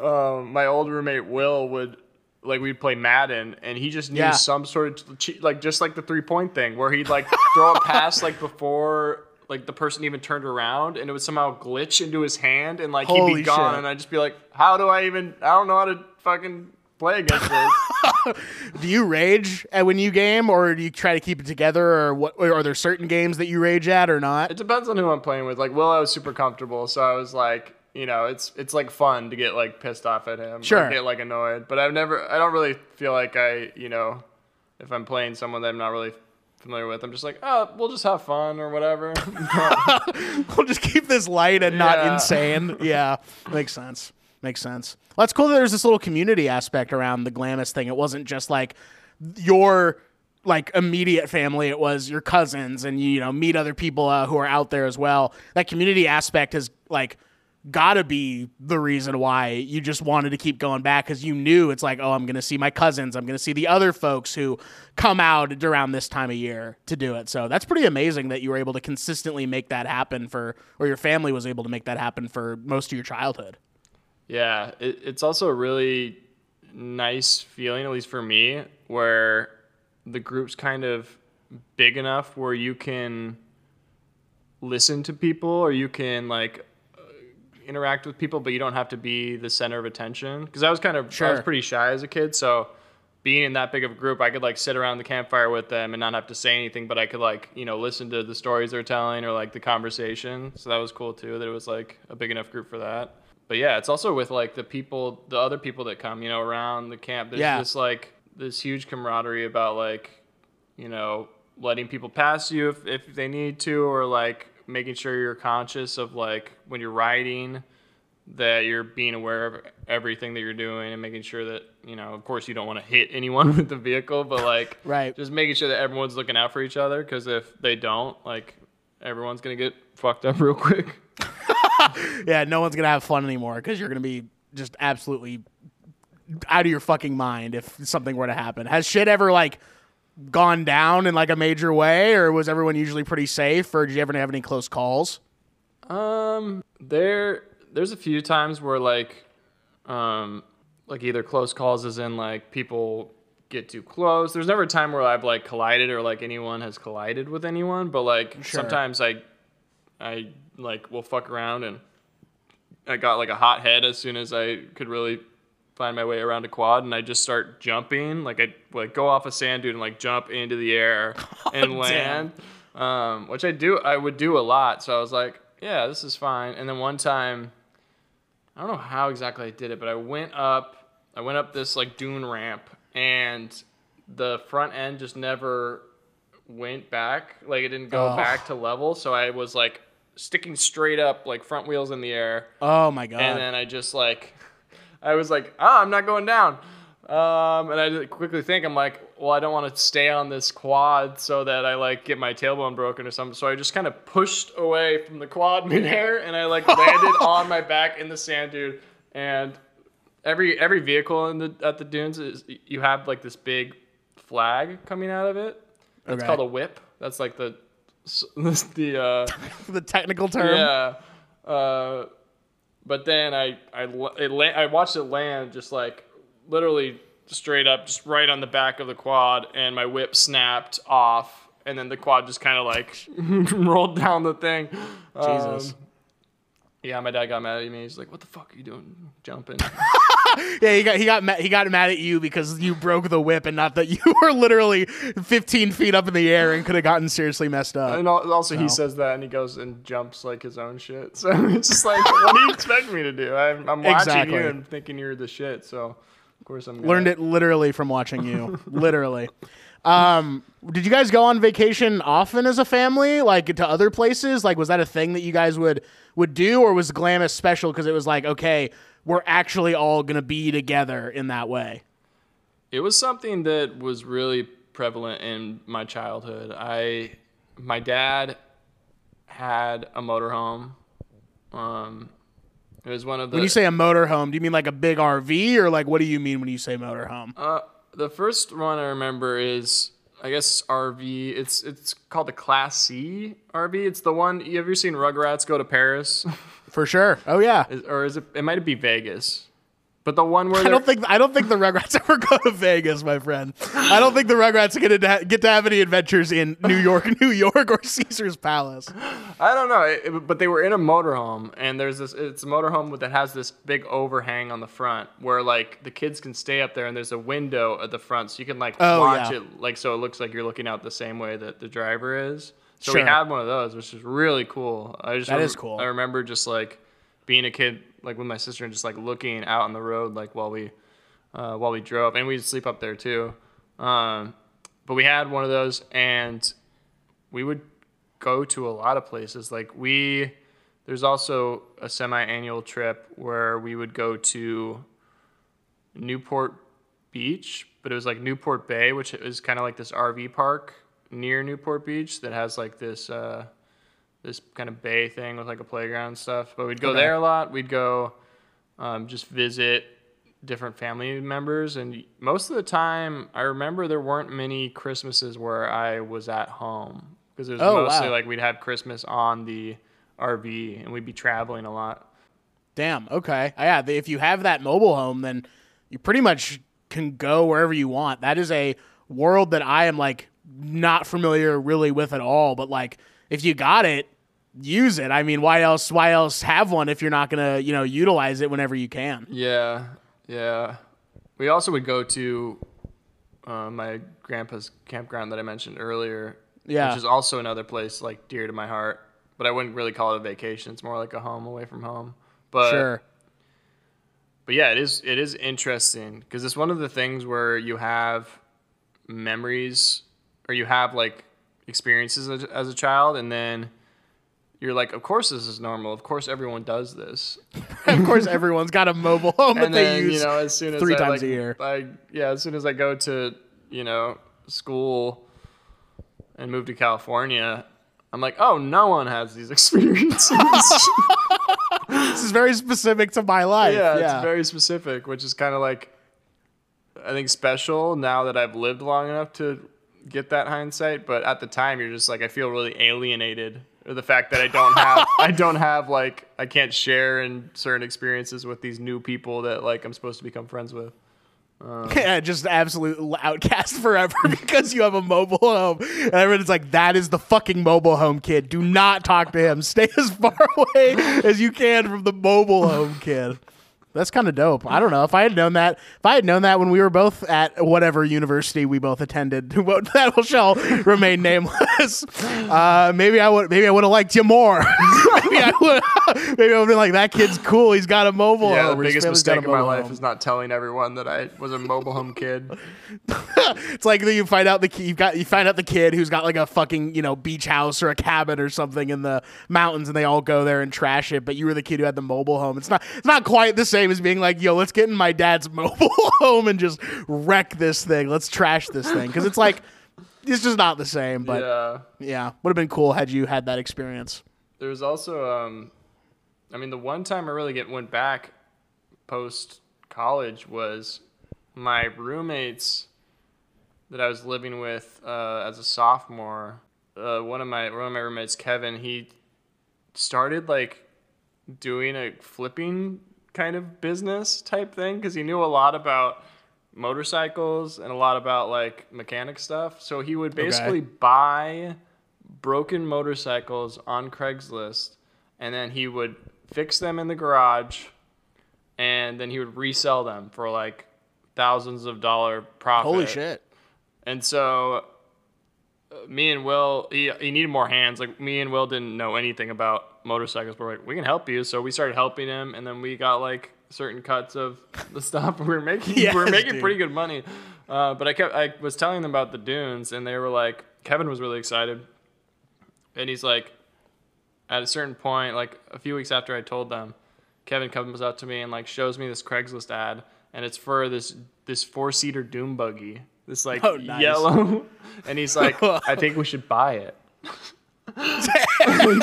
um, my old roommate Will would like we'd play Madden and he just knew Yeah. some sort of che- like just like the three point thing where he'd like throw a pass like before like the person even turned around and it would somehow glitch into his hand and like he'd be gone shit. and I'd just be like how do I even I don't know how to fucking play against this. do you rage at when you game or do you try to keep it together or what or are there certain games that you rage at or not? It depends on who I'm playing with. Like Will, I was super comfortable, so I was like, you know, it's it's like fun to get like pissed off at him, Sure. or get like annoyed. But I've never, I don't really feel like I, you know, if I'm playing someone that I'm not really familiar with, I'm just like, oh, we'll just have fun or whatever. we'll just keep this light and not Yeah. insane. Yeah, makes sense. Makes sense. Well, it's cool that there's this little community aspect around the Glamis thing. It wasn't just like your like immediate family. It was your cousins, and you, you know meet other people uh, who are out there as well. That community aspect has like got to be the reason why you just wanted to keep going back because you knew it's like, oh, I'm to see my cousins. I'm to see the other folks who come out around this time of year to do it. So that's pretty amazing that you were able to consistently make that happen for, or your family was able to make that happen for most of your childhood. Yeah, it, it's also a really nice feeling, at least for me, where the group's kind of big enough where you can listen to people or you can like uh, interact with people, but you don't have to be the center of attention. Because I was kind of I was pretty shy as a kid, so being in that big of a group, I could like sit around the campfire with them and not have to say anything, but I could like you know listen to the stories they're telling or like the conversation. So that was cool too. That it was like a big enough group for that. But yeah, it's also with like the people, the other people that come, you know, around the camp. There's Yeah. this like this huge camaraderie about like you know, letting people pass you if, if they need to, or like making sure you're conscious of like when you're riding that you're being aware of everything that you're doing and making sure that, you know, of course you don't want to hit anyone with the vehicle, but like Right. just making sure that everyone's looking out for each other because if they don't, like everyone's going to get fucked up real quick. Yeah, no one's to have fun anymore because you're to be just absolutely out of your fucking mind if something were to happen. Has shit ever like gone down in like a major way or was everyone usually pretty safe or did you ever have any close calls? Um, there, there's a few times where like, um, like either close calls as in like people get too close. There's never a time where I've like collided or like anyone has collided with anyone, but like Sure. sometimes I, I like we'll fuck around and I got like a hot head as soon as I could really find my way around a quad, and I just start jumping. Like I like go off a sand dune and like jump into the air and land, um, which I do. I would do a lot. So I was like, yeah, this is fine. And then one time, I don't know how exactly I did it, but I went up. I went up this like dune ramp, and the front end just never went back. Like it didn't go Oh. back to level. So I was like sticking straight up, like front wheels in the air. Oh my god. And then I just like, I was like, ah, I'm not going down. Um, and I quickly think, I'm like, well, I don't want to stay on this quad so that I like get my tailbone broken or something. So I just kind of pushed away from the quad midair and I like landed on my back in the sand dude. And every every vehicle in the at the dunes is you have like this big flag coming out of it. It's Okay. called a whip. That's like the the uh, the technical term. yeah. Uh, but then I I la- I watched it land just like literally straight up, just right on the back of the quad, and my whip snapped off, and then the quad just kind of like rolled down the thing. Jesus. Um, yeah, my dad got mad at me. He's like, "What the fuck are you doing, jumping?" Yeah, he got he got mad, he got mad at you because you broke the whip and not that you were literally 15 feet up in the air and could have gotten seriously messed up. and al- also, he says that, and he goes and jumps like his own shit. So it's just like, what do you expect me to do? I'm, I'm watching Exactly. you and thinking you're the shit. So of course I'm gonna, Learned it literally from watching you. literally. Um, did you guys go on vacation often as a family, like to other places? Like, was that a thing that you guys would would do, or was Glamis special because it was like, okay, we're actually all gonna be together in that way? It was something that was really prevalent in my childhood. I, my dad had a motorhome. Um, it was one of the. When you say a motorhome, do you mean like a big RV, or like what do you mean when you say motorhome? uh, the first one I remember is I guess RV. It's it's called the Class C RV. It's the one. You ever seen Rugrats go to Paris, For sure. Oh yeah. Is- or is it? It might be Vegas. But the one where I don't think I don't think the Rugrats ever go to Vegas, my friend. I don't think the Rugrats get to get to have any adventures in New York, New York, or Caesar's Palace. I don't know, it- it- but they were in a motorhome, and there's this. It's a motorhome that has this big overhang on the front, where like the kids can stay up there, and there's a window at the front, so you can like Oh, watch yeah. it, like so it looks like you're looking out the same way that the driver is. So we Sure. had one of those, which is really cool. I just That rem- is cool. I remember just like being a kid, like with my sister, and just like looking out on the road, like while we uh, while we drove, and we'd sleep up there too. Um, but we had one of those, and we would go to a lot of places. Like we, there's also a semi-annual trip where we would go to Newport Beach, but it was like Newport Bay, which is kind of like this RV park near Newport Beach that has like this uh, this kind of bay thing with like a playground stuff. But we'd go Okay. there a lot. We'd go um, just visit different family members, and most of the time, I remember there weren't many Christmases where I was at home because it was Oh, mostly wow. like we'd have Christmas on the RV, and we'd be traveling a lot. Damn. Okay. Yeah. If you have that mobile home, then you pretty much can go wherever you want. That is a world that I am like not familiar really with at all. But like, if you got it, use it. I mean, why else? Why else have one if you're not gonna, you know, utilize it whenever you can? Yeah, yeah. We also would go to uh, my grandpa's campground that I mentioned earlier. Yeah. Which is also another place like dear to my heart. But I wouldn't really call it a vacation. It's more like a home away from home. But sure. but yeah, it is it is interesting because it's one of the things where you have memories or you have like experiences as, as a child, and then you're like, of course this is normal. Of course everyone does this. of course, everyone's got a mobile home that and they use. you know as soon as three I, times like, a year. I yeah, as soon as I go to you know school and move to California, I'm like, oh, no one has these experiences. this is very specific to my life. yeah, Yeah. it's very specific, which is kind of like I think special now that I've lived long enough to get that hindsight. But at the time, you're just like I feel really alienated. Or the fact that I don't have, I don't have like I can't share in certain experiences with these new people that like I'm supposed to become friends with. Um, yeah, just absolute outcast forever because you have a mobile home. And everyone's like, that is the fucking mobile home kid. Do not talk to him. Stay as far away as you can from the mobile home kid. That's kind of dope. I don't know if I had known that. If I had known that when we were both at whatever university we both attended, that will shall remain nameless. Uh, maybe I would. Maybe I would have liked you more. maybe I would. Maybe I would have been like, that kid's cool. He's got a mobile Yeah, home. the biggest family's got a mistake of my life home. is not telling everyone that I was a mobile home kid. It's like you find out the you've got you find out the kid who's got like a fucking you know beach house or a cabin or something in the mountains, and they all go there and trash it. But you were the kid who had the mobile home. It's not it's not quite the same as being like, yo, let's get in my dad's mobile home and just wreck this thing. Let's trash this thing because it's like it's just not the same. But yeah, yeah. would have been cool had you had that experience. There was also, um, I mean, the one time I really get went back post college was my roommates that I was living with uh, as a sophomore. Uh, one of my one of my roommates, Kevin, he started like doing a flipping kind of business type thing because he knew a lot about motorcycles and a lot about like mechanic stuff. So he would basically buy broken motorcycles on Craigslist and then he would fix them in the garage and then he would resell them for like thousands of dollar profit. Holy shit! And so me and Will, he, he needed more hands. Like me and Will didn't know anything about motorcycles, but we're like, we can help you. So we started helping him, and then we got like certain cuts of the stuff. We were making we were making dude. pretty good money. Uh, but I kept I was telling them about the dunes, and they were like, Kevin was really excited, and he's like, at a certain point, like a few weeks after I told them, Kevin comes up to me and like shows me this Craigslist ad, and it's for this this four seater dune buggy, this like Oh, nice. yellow, and he's like, I think we should buy it.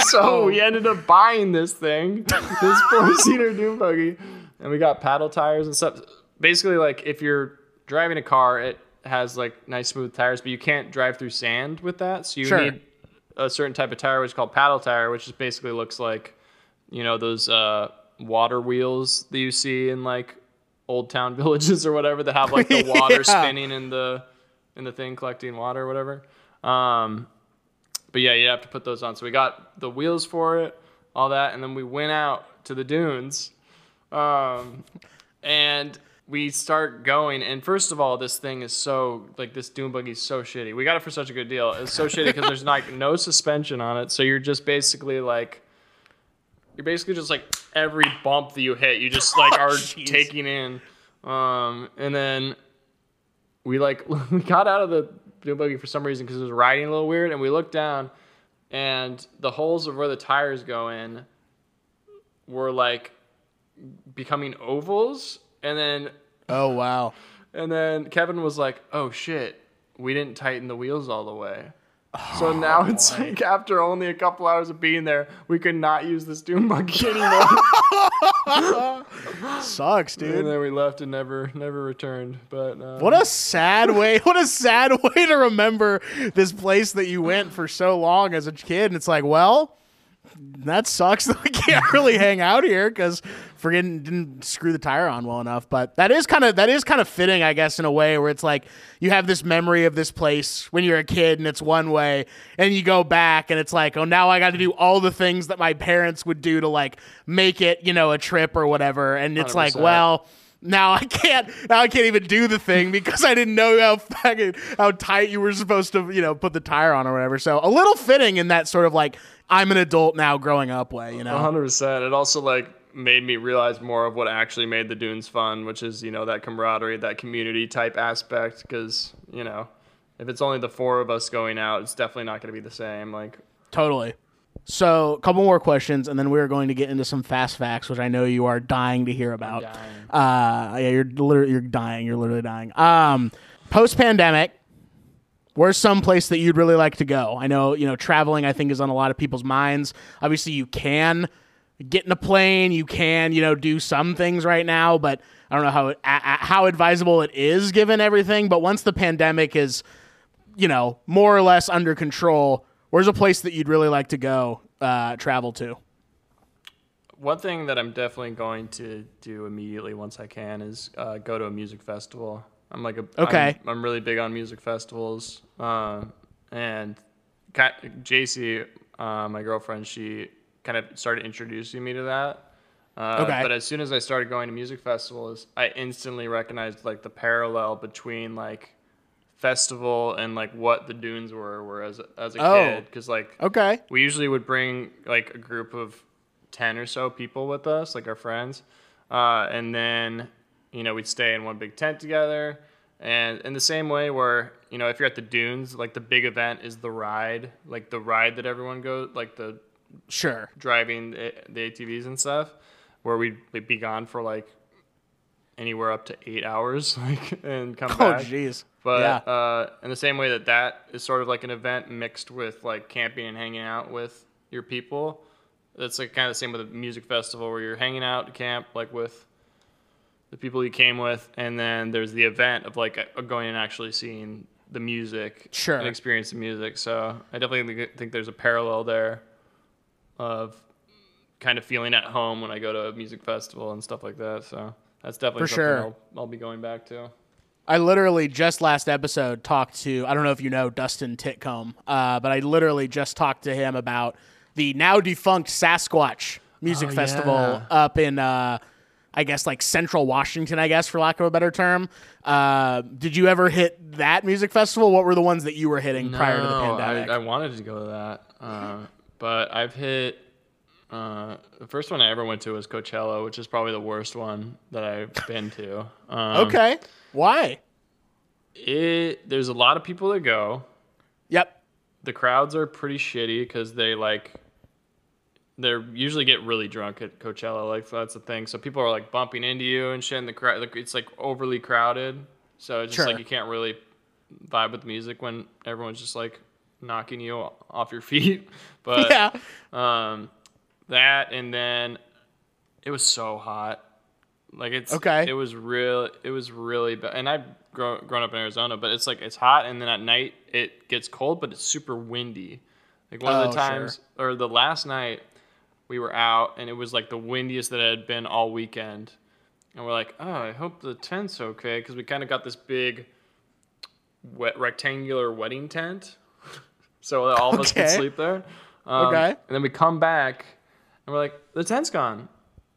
So we ended up buying this thing, this four seater dune buggy, and we got paddle tires and stuff. Basically, like if you're driving a car, it has like nice smooth tires, but you can't drive through sand with that. So you Sure. need a certain type of tire, which is called paddle tire, which just basically looks like, you know, those uh, water wheels that you see in like old town villages or whatever that have like the water Yeah. spinning in the in the thing collecting water or whatever. Um, but yeah, you have to put those on. So we got the wheels for it, all that, and then we went out to the dunes, um, and we start going. And first of all, this thing is so like this dune buggy is so shitty. We got it for such a good deal. It's so shitty because there's like no suspension on it, so you're just basically like. You're basically just like every bump that you hit, you just like are Jeez. taking in. Um, and then we like we got out of the dune buggy for some reason because it was riding a little weird, and we looked down, and the holes of where the tires go in were like becoming ovals, and then Oh wow! and then Kevin was like, "Oh shit, we didn't tighten the wheels all the way." So now it's like after only a couple hours of being there, we could not use this dune buggy anymore. Sucks, dude. and then we left and never never returned. But uh, What a sad way! What a sad way to remember this place that you went for so long as a kid. And it's like, well, that sucks that we can't really hang out here because forgetting didn't screw the tire on well enough. But that is kind of that is kind of fitting, I guess, in a way where it's like you have this memory of this place when you're a kid and it's one way, and you go back and it's like, oh, now I got to do all the things that my parents would do to like make it, you know, a trip or whatever. And it's like, 100%. well now I can't. Now I can't even do the thing because I didn't know how fucking how tight you were supposed to, you know, put the tire on or whatever. So a little fitting in that sort of like I'm an adult now, growing up way. You know, hundred percent. It also like made me realize more of what actually made the dunes fun, which is you know that camaraderie, that community type aspect. Because you know, if it's only the four of us going out, it's definitely not going to be the same. Like, totally. So a couple more questions, and then we're going to get into some fast facts, which I know you are dying to hear about. dying. Uh, yeah, you're literally you're dying. You're literally dying. Um, post pandemic, where's some place that you'd really like to go? I know you know traveling. I think is on a lot of people's minds. Obviously, you can get in a plane. You can you know do some things right now, but I don't know how how advisable it is given everything. But once the pandemic is you know more or less under control, where's a place that you'd really like to go uh, travel to? one thing that I'm definitely going to do immediately once I can is uh, go to a music festival. I'm like a Okay. I'm, I'm really big on music festivals, uh, and JC, uh, my girlfriend, she kind of started introducing me to that. Uh, Okay. But as soon as I started going to music festivals, I instantly recognized like the parallel between like festival and like what the dunes were, were as a, as a Oh. kid. Because like Okay. we usually would bring like a group of 10 or so people with us like our friends uh, and then you know we'd stay in one big tent together and in the same way where you know if you're at the dunes like the big event is the ride like the ride that everyone goes like the Sure. driving the, the atvs and stuff where we'd, be gone for like anywhere up to eight hours like and come Oh, back jeez. but yeah. uh, in the same way that that is sort of like an event mixed with like camping and hanging out with your people, that's like kind of the same with a music festival where you're hanging out to camp like with the people you came with, and then there's the event of like going and actually seeing the music Sure. and experiencing music. So I definitely think there's a parallel there of kind of feeling at home when I go to a music festival and stuff like that. So that's definitely For something sure. I'll, I'll be going back to. I literally just last episode talked to I don't know if you know Dustin Titcomb, uh, but I literally just talked to him about the now defunct Sasquatch Music Oh, Festival yeah. up in uh, I guess like Central Washington, I guess for lack of a better term. Uh, did you ever hit that music festival? What were the ones that you were hitting prior to the pandemic? I, I wanted to go to that, uh, but I've hit. Uh, the first one I ever went to was Coachella, which is probably the worst one that I've been to. Um, okay, why? It there's a lot of people that go. Yep. The crowds are pretty shitty because they like. They usually get really drunk at Coachella, like that's the thing. So people are like bumping into you and shit. And the crowd, like, it's like overly crowded. So it's just Sure. like you can't really vibe with music when everyone's just like knocking you off your feet. But yeah. um, that and then it was so hot. Like it's Okay. It was real. It was really bad. And I've grown, grown up in Arizona, but it's like it's hot, and then at night it gets cold, but it's super windy. Like one Oh, of the sure. times, or the last night, we were out, and it was like the windiest that it had been all weekend. And we're like, oh, I hope the tent's okay, because we kind of got this big, wet rectangular wedding tent, so that all of us could Okay. sleep there. Um, Okay. And then we come back, and we're like, the tent's gone.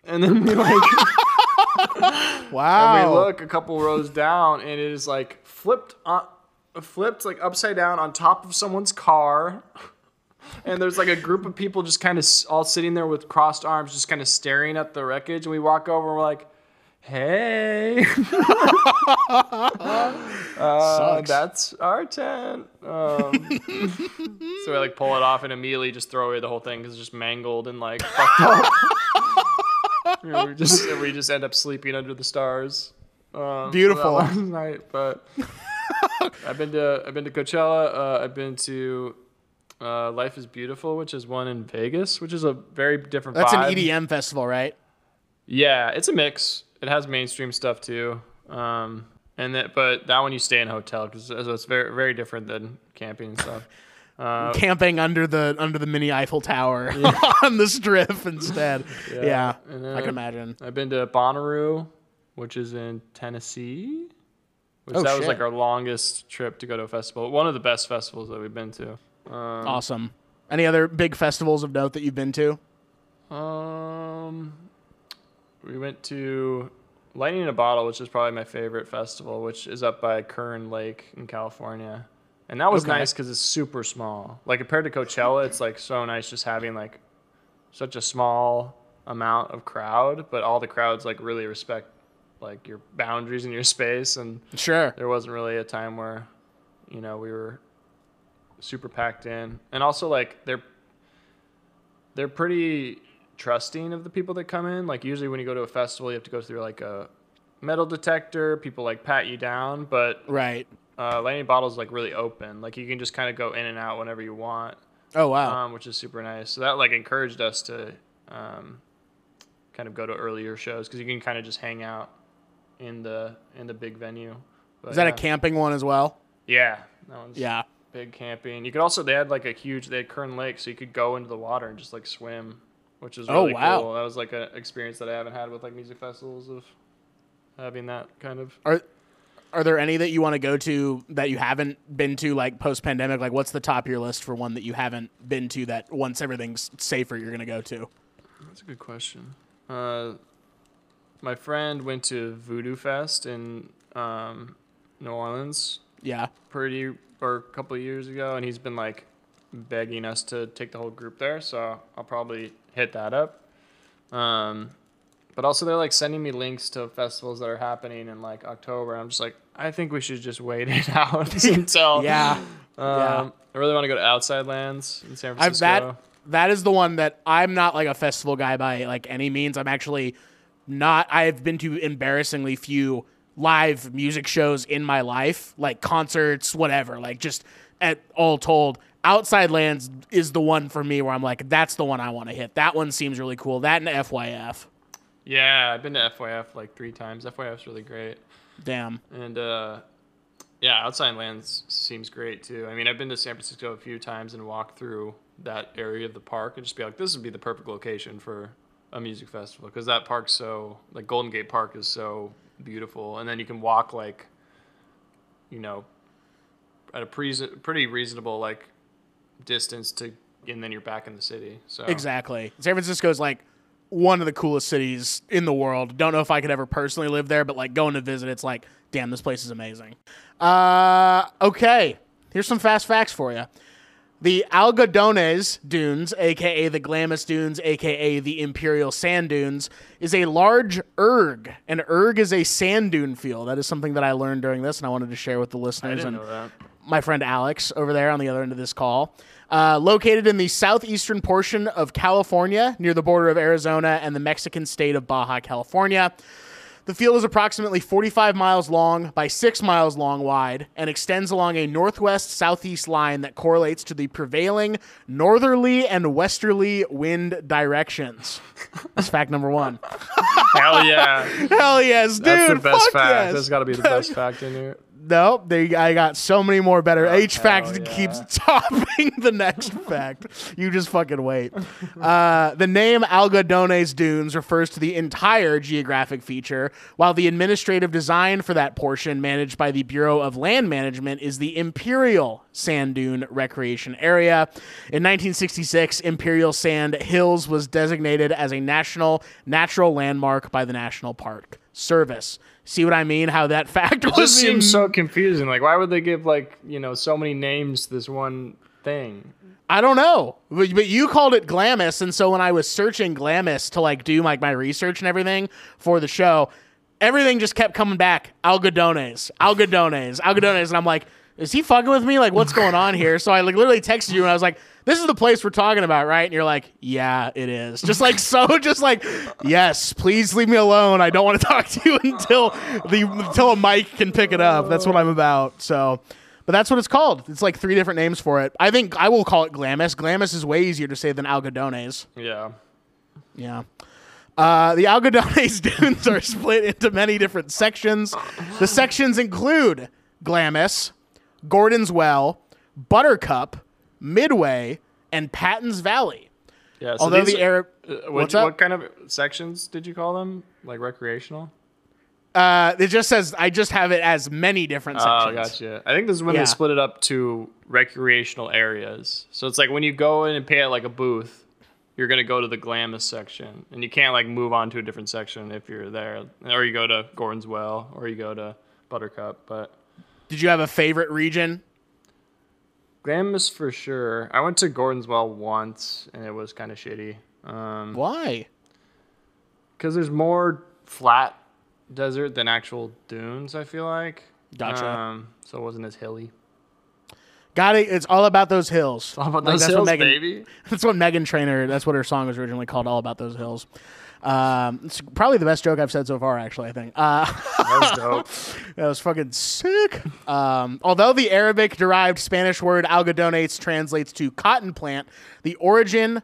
And then we like. Wow. And we look a couple rows down, and it is like flipped on, flipped like upside down on top of someone's car. And there's like a group of people just kind of all sitting there with crossed arms, just kind of staring at the wreckage. And we walk over, and we're like, "Hey, uh, that's our tent." Um, so we like pull it off and immediately just throw away the whole thing because it's just mangled and like fucked up. You know, we just we just end up sleeping under the stars. Um, Beautiful. last night, but I've been to I've been to Coachella. Uh, I've been to uh, Life is Beautiful, which is one in Vegas, which is a very different. That's vibe. an EDM festival, right? Yeah, it's a mix. It has mainstream stuff too. Um, and that, but that one you stay in a hotel because so it's very very different than camping and stuff. Uh, Camping under the under the mini Eiffel Tower on the strip instead. Yeah, and I can imagine. I've been to Bonnaroo, which is in Tennessee. Which Oh, that was like our longest trip to go to a festival. One of the best festivals that we've been to. Um, Awesome. Any other big festivals of note that you've been to? Um, we went to Lightning in a Bottle, which is probably my favorite festival, which is up by Kern Lake in California. And that was Okay. nice because it's super small. Like compared to Coachella, it's like so nice just having like such a small amount of crowd, but all the crowds like really respect like your boundaries and your space. And Sure. there wasn't really a time where, you know, we were super packed in. And also like they're they're pretty trusting of the people that come in. Like usually when you go to a festival, you have to go through like a metal detector. People like pat you down, but Right. uh, Lightning Bottle is like really open. Like you can just kind of go in and out whenever you want, Oh wow. um, which is super nice. So that like encouraged us to um, kind of go to earlier shows because you can kind of just hang out in the in the big venue. But, Is that yeah. a camping one as well? Yeah, that one's Yeah. big camping. You could also they had like a huge they had Kern Lake, so you could go into the water and just like swim, which was Oh, really wow. cool. That was like an experience that I haven't had with like music festivals of having that kind of. Are are there any that you want to go to that you haven't been to like post pandemic? Like what's the top of your list for one that you haven't been to that once everything's safer you're gonna go to? That's a good question. Uh, my friend went to Voodoo Fest in um, New Orleans Yeah. pretty or a couple of years ago, and he's been like begging us to take the whole group there. So I'll probably hit that up. Um, but also they're like sending me links to festivals that are happening in like October. I'm just like, I think we should just wait it out until Yeah. Um, Yeah. I really want to go to Outside Lands in San Francisco. that that is the one that I'm not like a festival guy by like any means. I'm actually not I've been to embarrassingly few live music shows in my life, like concerts, whatever. Like just at all told, Outside Lands is the one for me where I'm like, that's the one I want to hit. That one seems really cool. That and FYF. yeah, I've been to FYF like three times. FYF's really great. Damn. And uh, yeah, Outside Lands seems great too. I mean, I've been to San Francisco a few times and walked through that area of the park and just be like, this would be the perfect location for a music festival because that park's so like Golden Gate Park is so beautiful, and then you can walk like, you know, at a pre- pretty reasonable like distance to, and then you're back in the city. So Exactly. San Francisco is like one of the coolest cities in the world. Don't know if I could ever personally live there, but like going to visit, it's like, damn, this place is amazing. Uh, okay. Here's some fast facts for you. The Algodones Dunes, aka the Glamis Dunes, aka the Imperial Sand Dunes, is a large erg. An erg is a sand dune field. That is something that I learned during this, and I wanted to share with the I listeners. didn't and know that. My friend Alex over there on the other end of this call. Uh, located in the southeastern portion of California, near the border of Arizona and the Mexican state of Baja California. The field is approximately 45 miles long by 6 miles long wide and extends along a northwest southeast line that correlates to the prevailing northerly and westerly wind directions. That's fact number one. Hell yeah, Hell yes, dude. that's the best fuck fact. yes. That's got to be the best fact in here. No, they, I got so many more better. Each fact Oh, yeah. keeps topping the next fact. You just fucking wait. Uh, the name Algodones Dunes refers to the entire geographic feature, while the administrative design for that portion, managed by the Bureau of Land Management, is the Imperial Sand Dune Recreation Area. In 1966, Imperial Sand Hills was designated as a national natural landmark by the National Park Service. See what I mean? How that fact It was just in- seems so confusing. Like, why would they give like you know so many names to this one thing? I don't know, but, but you called it Glamis, and so when I was searching Glamis to like do like my research and everything for the show, everything just kept coming back algodones, algodones, algodones, and I'm like, is he fucking with me? Like, what's going on here? So I like literally texted you and I was like, this is the place we're talking about, right? And you're like, yeah, it is. Just like so, just like, yes, please leave me alone. I don't want to talk to you until the until a mic can pick it up. That's what I'm about. So. But that's what it's called. It's like three different names for it. I think I will call it Glamis. Glamis is way easier to say than Algodones. Yeah. Yeah. Uh, the Algodones dunes are split into many different sections. The sections include Glamis, Gordon's Well, Buttercup, Midway, and Patton's Valley. Yeah. So Although these the Arab, uh, what, what kind of sections did you call them? Like recreational? uh, it just says I just have it as many different sections. Oh, sections. gotcha. I think this is when Yeah. they split it up to recreational areas. So it's like when you go in and pay at like a booth, you're gonna go to the Glamis section, and you can't like move on to a different section if you're there, or you go to Gordon's Well, or you go to Buttercup. But Did you have a favorite region? Glamis for sure. I went to Gordon's Well once, and it was kind of shitty. Um, Why? because there's more flat desert than actual dunes. I feel like. Gotcha. Um, so it wasn't as hilly. Got it. It's all about those hills. How about Like, those that's what hills, Megan- baby? That's what Meghan Trainor. That's what her song was originally called. All about those hills. Um, it's probably the best joke I've said so far. Actually, I think. Uh, That was dope. that was fucking sick. Um, although the Arabic-derived Spanish word algodonates translates to cotton plant, the origin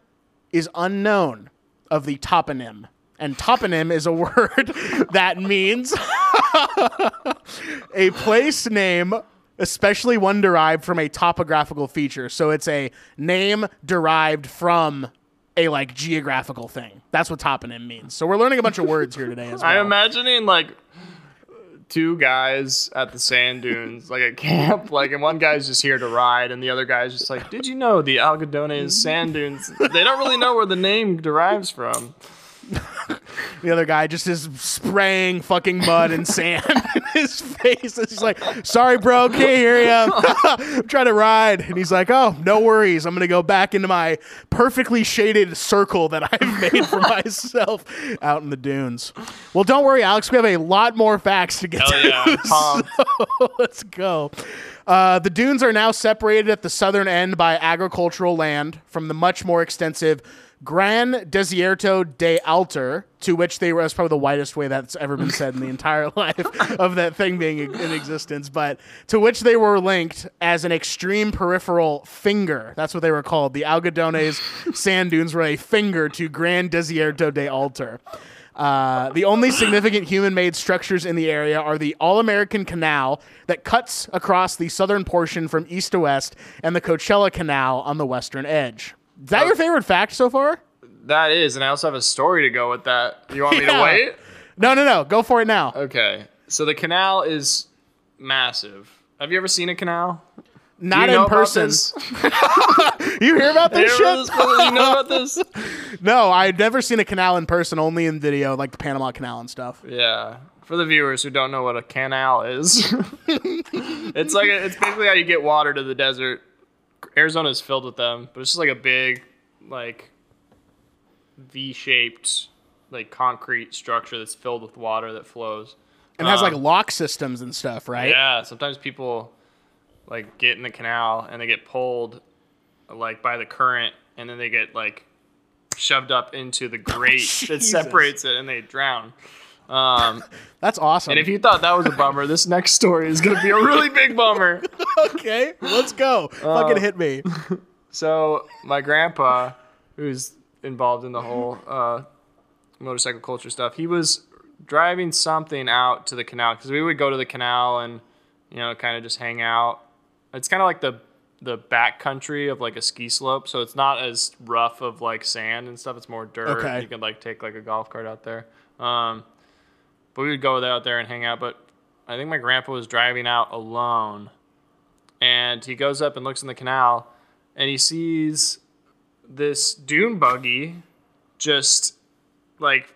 is unknown of the toponym. And toponym is a word that means a place name, especially one derived from a topographical feature. So it's a name derived from a like geographical thing. That's what toponym means. So we're learning a bunch of words here today as well. I'm imagining like two guys at the sand dunes, like at camp, like, and one guy's just here to ride, and the other guy's just like, "Did you know the Algodones sand dunes? They don't really know where the name derives from." the other guy just is spraying fucking mud and sand his face. And he's like, "Sorry, bro, can't hear you. I'm trying to ride." And he's like, "Oh, no worries. I'm gonna go back into my perfectly shaded circle that I've made for myself out in the dunes." Well, don't worry, Alex. We have a lot more facts to get Hell to. yeah. Pumped. Let's go. Uh, the dunes are now separated at the southern end by agricultural land from the much more extensive Gran Desierto de Altar, to which they were, that's probably the widest way that's ever been said in the entire life of that thing being in existence, but to which they were linked as an extreme peripheral finger. That's what they were called. The Algodones sand dunes were a finger to Gran Desierto de Altar. Uh, the only significant human made structures in the area are the All American Canal that cuts across the southern portion from east to west and the Coachella Canal on the western edge. Is that your favorite fact so far? That is, and I also have a story to go with that. You want me to wait? No, no, no. Go for it now. Okay. So the canal is massive. Have you ever seen a canal? Not you in person. You hear about this shit? you know about this? No, I've never seen a canal in person, only in video, like the Panama Canal and stuff. Yeah. For the viewers who don't know what a canal is, it's like a, it's basically how you get water to the desert. Arizona is filled with them, but it's just like a big, like V-shaped, like concrete structure that's filled with water that flows. And has Um, like lock systems and stuff, right? Yeah, sometimes people like get in the canal and they get pulled like by the current and then they get like shoved up into the grate that separates it and they drown. Um, That's awesome. and if you thought that was a bummer, this next story is going to be a really big bummer. okay, let's go. Fucking hit me. So, my grandpa, who's involved in the whole uh, motorcycle culture stuff, he was driving something out to the canal because we would go to the canal and, you know, kind of just hang out. It's kind of like the the back country of like a ski slope, so it's not as rough of like sand and stuff. It's more dirt. Okay. You can like take like a golf cart out there. Um, but we would go out there and hang out. But I think my grandpa was driving out alone, and he goes up and looks in the canal, and he sees this dune buggy just like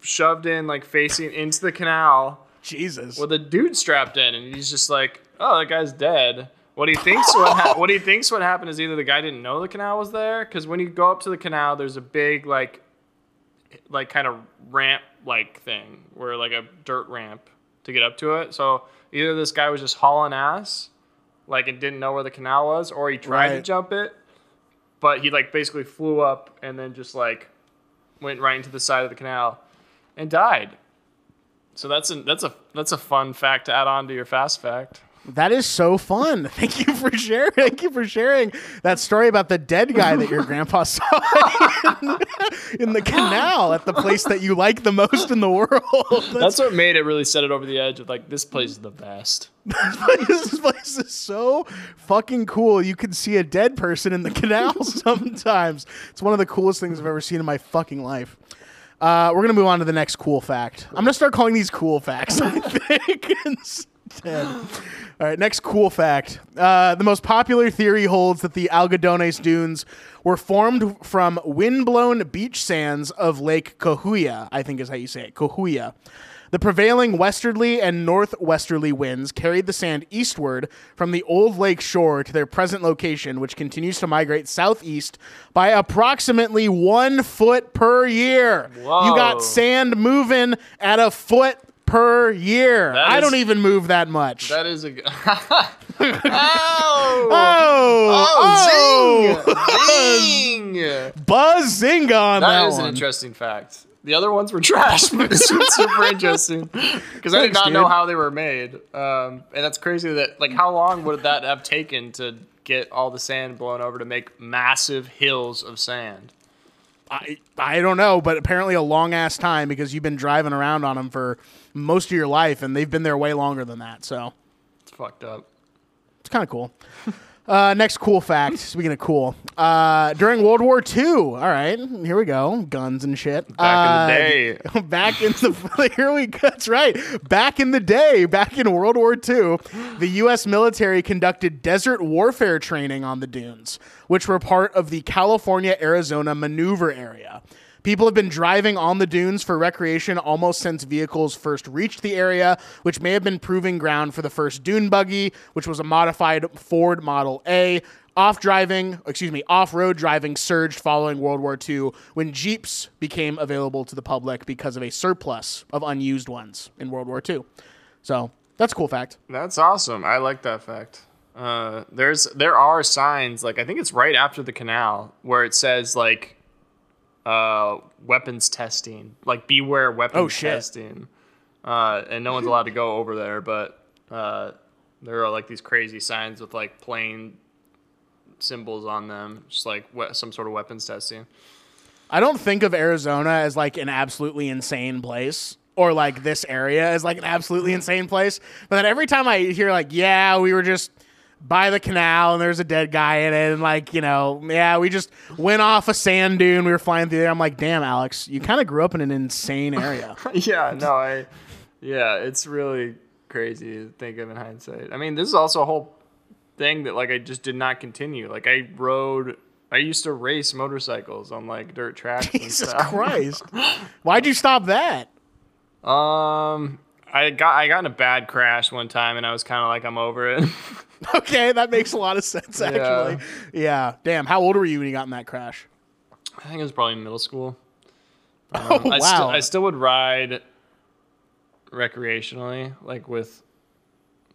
shoved in, like facing into the canal Jesus. with a dude strapped in, and he's just like, "Oh, that guy's dead." What he thinks what ha- what he thinks what happened is either the guy didn't know the canal was there, because when you go up to the canal, there's a big like like kind of ramp like thing where like a dirt ramp to get up to it. So either this guy was just hauling ass, like and didn't know where the canal was, or he tried to jump it, but he like basically flew up and then just like went right into the side of the canal and died. So that's a that's a that's a fun fact to add on to your fast fact. That is so fun. Thank you for sharing. Thank you for sharing that story about the dead guy that your grandpa saw in, in the canal at the place that you like the most in the world. That's, That's what made it really set it over the edge of like this place is the best. this place is so fucking cool. You can see a dead person in the canal sometimes. It's one of the coolest things I've ever seen in my fucking life. Uh, we're gonna move on to the next cool fact. I'm gonna start calling these cool facts. I think instead. All right, next cool fact. Uh, the most popular theory holds that the Algodones dunes were formed from windblown beach sands of Lake Cahuilla. I think is how you say it, Cahuilla. The prevailing westerly and northwesterly winds carried the sand eastward from the old lake shore to their present location, which continues to migrate southeast by approximately one foot per year. You got sand moving at a foot per year. That I is- don't even move that much. That is a good. oh! oh, Oh, zing! Zing! buzz zing on that, That is an interesting fact. The other ones were trash, but this one's super interesting because I did not know how they were made. Um, and that's crazy that like how long would that have taken to get all the sand blown over to make massive hills of sand? I, I don't know, but apparently a long ass time because you've been driving around on them for most of your life, and they've been there way longer than that. So It's fucked up. it's kind of cool. Uh, next cool fact. Speaking of cool, uh, during World War II. All right, here we go. Guns and shit. Back in the day. back in the here we go. That's right. Back in the day, back in World War II, the U.S. military conducted desert warfare training on the dunes, which were part of the California Arizona maneuver area. People have been driving on the dunes for recreation almost since vehicles first reached the area, which may have been proving ground for the first dune buggy, which was a modified Ford Model A. Off driving, excuse me, off road driving surged following World War II when Jeeps became available to the public because of a surplus of unused ones in World War II. So that's a cool fact. That's awesome. I like that fact. Uh, there's there are signs like I think it's right after the canal where it says like uh, weapons testing, like beware weapons Oh, shit. testing. Uh, and no one's allowed to go over there, but uh, there are like these crazy signs with like plane symbols on them, just like we- some sort of weapons testing. I don't think of Arizona as like an absolutely insane place or like this area as like an absolutely insane place. But then every time I hear like, yeah, we were just by the canal and there's a dead guy in it and like, you know, yeah, we just went off a sand dune, we were flying through there. I'm like, damn, Alex, you kind of grew up in an insane area. yeah, no, I, yeah, it's really crazy to think of in hindsight. I mean, this is also a whole thing that like I just did not continue. Like I rode, I used to race motorcycles on like dirt tracks. and Jesus stuff. Christ. Why'd you stop that? Um, I got I got in a bad crash one time, and I was kind of like, I'm over it. Okay, that makes a lot of sense actually. Yeah. Damn, how old were you when you got in that crash? I think it was probably in middle school. Oh, I still wow. I still would ride recreationally, like with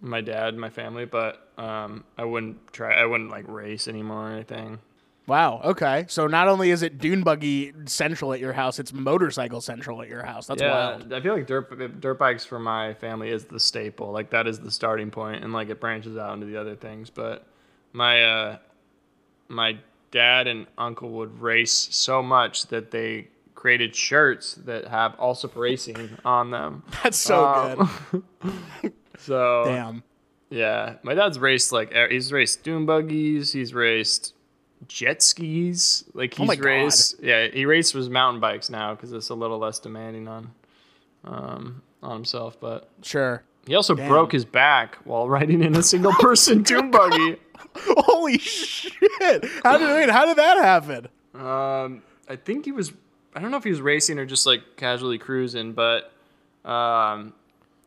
my dad and my family, but um, I wouldn't try. I wouldn't like race anymore or anything. Wow. Okay. So not only is it dune buggy central at your house, it's motorcycle central at your house. That's yeah, wild. I feel like dirt dirt bikes for my family is the staple. Like that is the starting point, and like it branches out into the other things. But my uh, my dad and uncle would race so much that they created shirts that have Allsup Racing on them. That's so Um, good. So Damn. yeah, my dad's raced like he's raced dune buggies, he's raced jet skis, like he's Oh my God. raced. Yeah, he races with mountain bikes now because it's a little less demanding on um, on himself. But Sure. he also broke his back while riding in a single person dune buggy. Holy shit! How did wait, how did that happen? Um, I think he was. I don't know if he was racing or just like casually cruising, but um,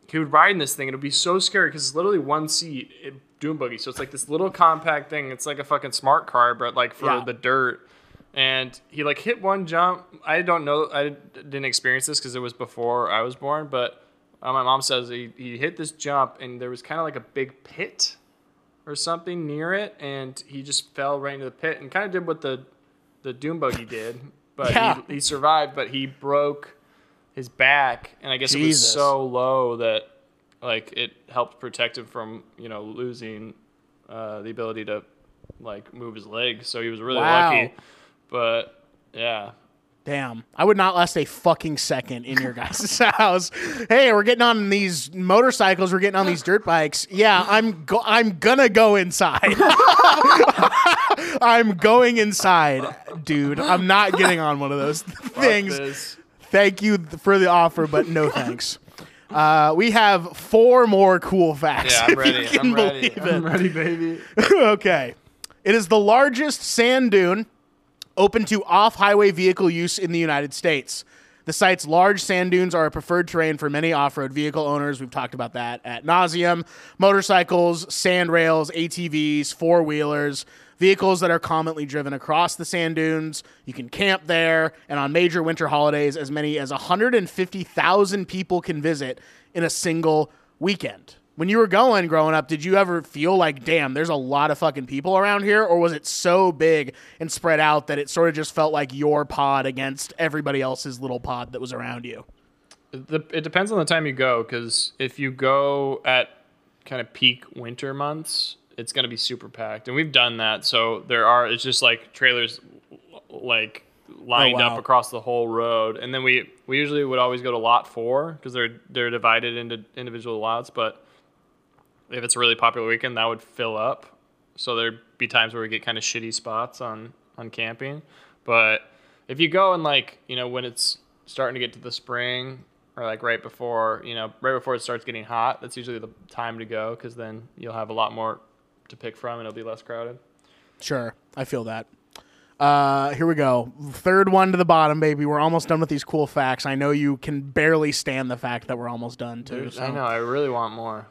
he would ride in this thing. It'd be so scary because it's literally one seat it, dune buggy. So it's like this little compact thing. It's like a fucking smart car, but like for Yeah. the dirt. And he like hit one jump. I don't know. I didn't experience this because it was before I was born. But uh, my mom says he, he hit this jump and there was kind of like a big pit or something near it, and he just fell right into the pit and kind of did what the the dune buggy did, but Yeah. he, he survived. But he broke his back, and I guess it was so low that like it helped protect him from you know losing uh, the ability to like move his legs. So he was really Wow. lucky. But yeah, Damn. I would not last a fucking second in your guys' house. Hey, we're getting on these motorcycles, we're getting on these dirt bikes. Yeah, I'm go- I'm gonna go inside. I'm going inside, dude. I'm not getting on one of those things. Thank you for the offer, but no thanks. Uh, we have four more cool facts. Yeah, I'm if you ready. can I'm ready. it. I'm ready, baby. okay. It is the largest sand dune open to off highway vehicle use in the United States. The site's large sand dunes are a preferred terrain for many off road vehicle owners. We've talked about that at nauseum. Motorcycles, sand rails, ATVs, four wheelers, vehicles that are commonly driven across the sand dunes. You can camp there, and on major winter holidays, as many as 150,000 people can visit in a single weekend. When you were going growing up, did you ever feel like, damn, there's a lot of fucking people around here? Or was it so big and spread out that it sort of just felt like your pod against everybody else's little pod that was around you? It depends on the time you go because if you go at kind of peak winter months, it's going to be super packed, and we've done that. So there are it's just like trailers like lined wow. up across the whole road, and then we we usually would always go to lot four because they're they're divided into individual lots. But if it's a really popular weekend, that would fill up. So there'd be times where we get kind of shitty spots on on camping. But if you go and like you know when it's starting to get to the spring or like right before you know right before it starts getting hot, that's usually the time to go because then you'll have a lot more to pick from and it'll be less crowded. Sure, I feel that. Uh, here we go. Third one to the bottom, baby. We're almost done with these cool facts. I know you can barely stand the fact that we're almost done too. So. I know. I really want more.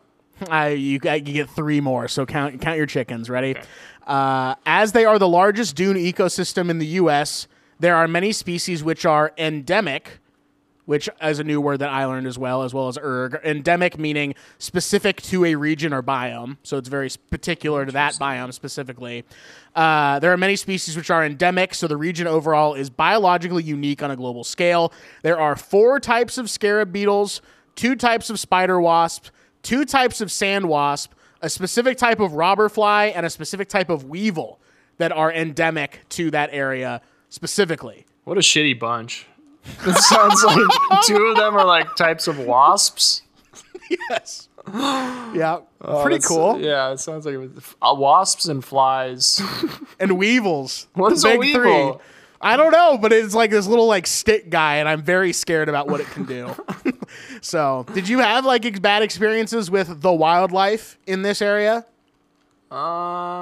I you, got- you get three more, so count count your chickens. Ready? Uh, as they are the largest dune ecosystem in the U.S., there are many species which are endemic, which is a new word that I learned as well, as well as erg. Endemic meaning specific to a region or biome, so it's very particular to that biome specifically. Uh, there are many species which are endemic, so the region overall is biologically unique on a global scale. There are four types of scarab beetles, two types of spider wasps, two types of sand wasp, a specific type of robber fly, and a specific type of weevil that are endemic to that area specifically. What a shitty bunch. It sounds like two of them are like types of wasps. Yes. yeah. Oh, Pretty cool. Yeah, it sounds like it was, uh, wasps and flies. And weevils. What The is a weevil? three. I don't know, but it's like this little like stick guy, and I'm very scared about what it can do. so, did you have like ex- bad experiences with the wildlife in this area? Um,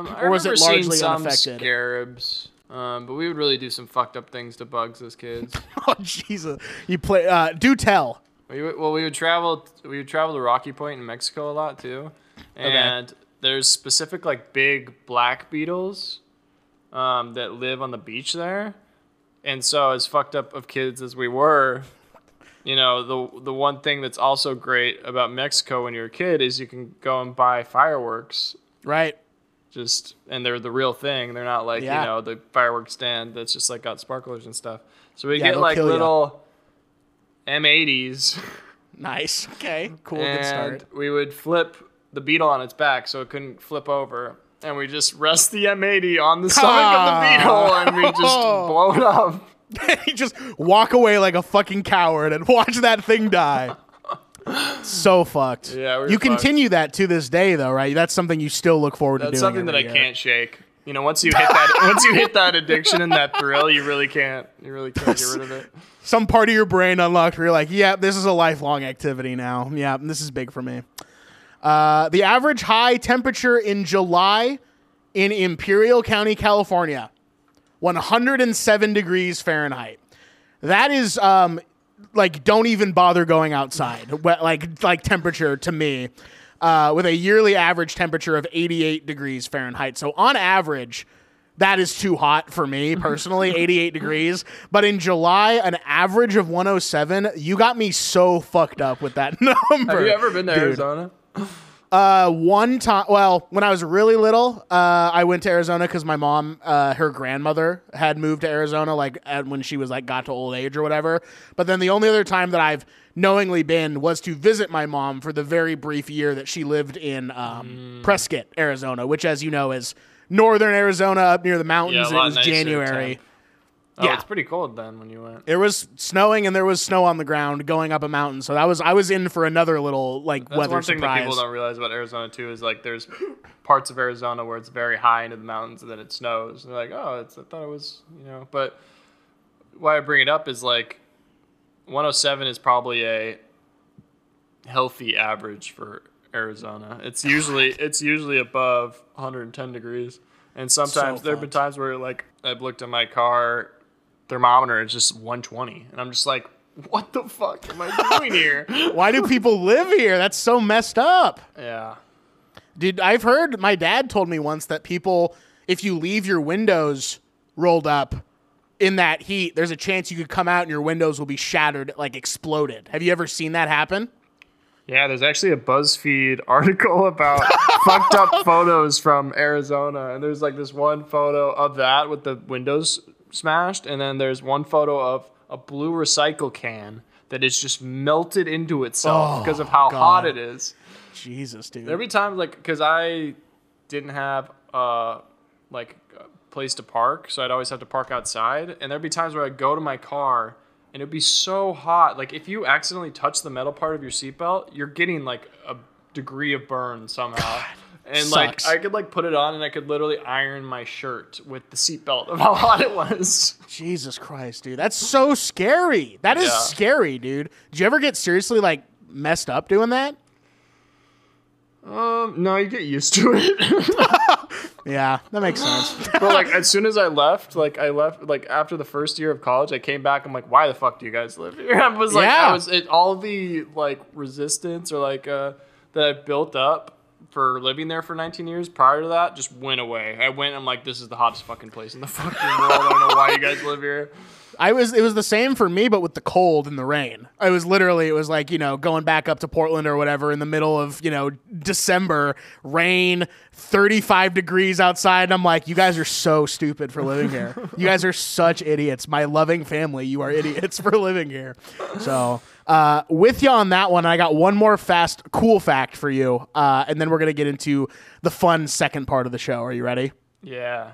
I Or was it remember seeing largely some unaffected? scarabs. Um, but we would really do some fucked up things to bugs as kids. Oh Jesus! You play. Uh, do tell. we would, well, we would travel. We would travel to Rocky Point in Mexico a lot too, and there's specific like big black beetles um, that live on the beach there. And so, as fucked up of kids as we were, you know, the the one thing that's also great about Mexico when you're a kid is you can go and buy fireworks Right. Just and they're the real thing. They're not like Yeah. you know the fireworks stand that's just like got sparklers and stuff. So we Yeah, get like ya. little M80s, Nice. Okay. Cool. Good and start. we would flip the beetle on its back so it couldn't flip over. And we just rest the M80 on the stomach of the ah. beetle, and we just blow it up. you just walk away like a fucking coward and watch that thing die. So fucked. Yeah, we're you fucked. continue that to this day, though, right? That's something you still look forward to That's something that I year. can't shake. You know, once you hit that, once you hit that addiction and that thrill, you really can't, you really can't get rid of it. Some part of your brain unlocked where you're like, yeah, this is a lifelong activity now. Yeah, this is big for me. Uh, the average high temperature in July in Imperial County, California, 107 degrees Fahrenheit. That is um, like don't even bother going outside. Like like temperature to me, uh, with a yearly average temperature of 88 degrees Fahrenheit. So on average, that is too hot for me personally, 88 degrees. But in July, an average of 107. You got me so fucked up with that number. Have you ever been to dude. Arizona? Uh, one time, well, when I was really little, uh, I went to Arizona because my mom, uh, her grandmother had moved to Arizona, like at, when she was like got to old age or whatever. But then the only other time that I've knowingly been was to visit my mom for the very brief year that she lived in um, Prescott, Arizona, which, as you know, is northern Arizona up near the mountains. lot it was January. Oh, Yeah. it's pretty cold then when you went. It was snowing and there was snow on the ground going up a mountain. So that was I was in for another little like That's weather one thing surprise. that people don't realize about Arizona too is like there's parts of Arizona where it's very high into the mountains and then it snows. And they're like, oh, it's, I thought it was, you know. But why I bring it up is like 107 is probably a healthy average for Arizona. It's oh usually it's usually above 110 degrees. And sometimes So there have been times where like I've looked at my car thermometer, it's just 120, and I'm just like, what the fuck am I doing here? Why do people live here? That's so messed up. yeah. Dude, I've heard my dad told me once that people, if you leave your windows rolled up in that heat, there's a chance you could come out and your windows will be shattered, like exploded. Have you ever seen that happen? Yeah, there's actually a BuzzFeed article about fucked up photos from Arizona. And there's like this one photo of that with the windows smashed. And then there's one photo of a blue recycle can that is just melted into itself Oh, because of how God. hot it is. Jesus, dude. There'd be times like, because I didn't have uh, like a place to park. So I'd always have to park outside. And there'd be times where I'd go to my car and it'd be so hot. Like if you accidentally touch the metal part of your seatbelt, you're getting like a degree of burn somehow. And like. I could like put it on and I could literally iron my shirt with the seatbelt of how hot it was. Jesus Christ, dude. That's so scary. That is Yeah. scary, dude. Did you ever get seriously like messed up doing that? Um, no, you get used to it. Yeah, that makes sense. But like as soon as I left, like I left like after the first year of college, I came back. I'm like, why the fuck do you guys live here? I was like, Yeah. I was it, all the like resistance or like uh that I built up for living there for 19 years prior to that just went away. I went. I'm like, this is the hottest fucking place in the fucking world. I don't know why you guys live here. I was it was the same for me, but with the cold and the rain. I was literally it was like you know going back up to Portland or whatever in the middle of you know December, rain, thirty five degrees outside. And I'm like, you guys are so stupid for living here. you guys are such idiots. My loving family, you are idiots for living here. So. Uh, with you on that one, I got one more fast, cool fact for you, uh, and then we're gonna get into the fun second part of the show. Are you ready? Yeah.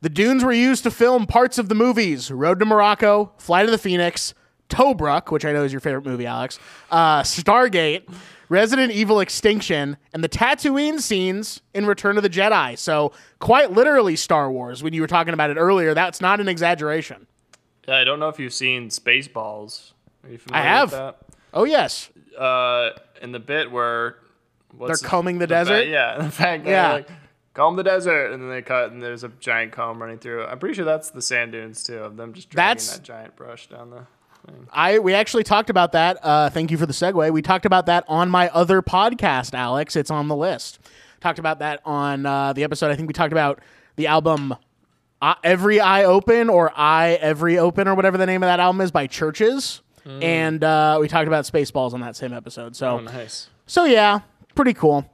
The dunes were used to film parts of the movies Road to Morocco, Flight of the Phoenix, Tobruk, which I know is your favorite movie, Alex, uh, Stargate, Resident Evil Extinction, and the Tatooine scenes in Return of the Jedi. So, quite literally Star Wars. When you were talking about it earlier, that's not an exaggeration. Yeah. I don't know if you've seen Spaceballs. Are you familiar have. With that? Oh, yes. uh, in the bit where what's They're combing the desert? yeah, the fat guy Yeah. like comb the desert, and then they cut, and there's a giant comb running through. I'm pretty sure that's the sand dunes too, of them just dragging That's- that giant brush down the. thing. I we actually talked about that. Uh, thank you for the segue. We talked about that on my other podcast, Alex. It's on the list. Talked about that on uh, the episode. I think we talked about the album uh, "Every Eye Open" or "Eye Every Open" or whatever the name of that album is by CHVRCHES. And uh, we talked about Spaceballs on that same episode. So, Oh, nice. so yeah, pretty cool.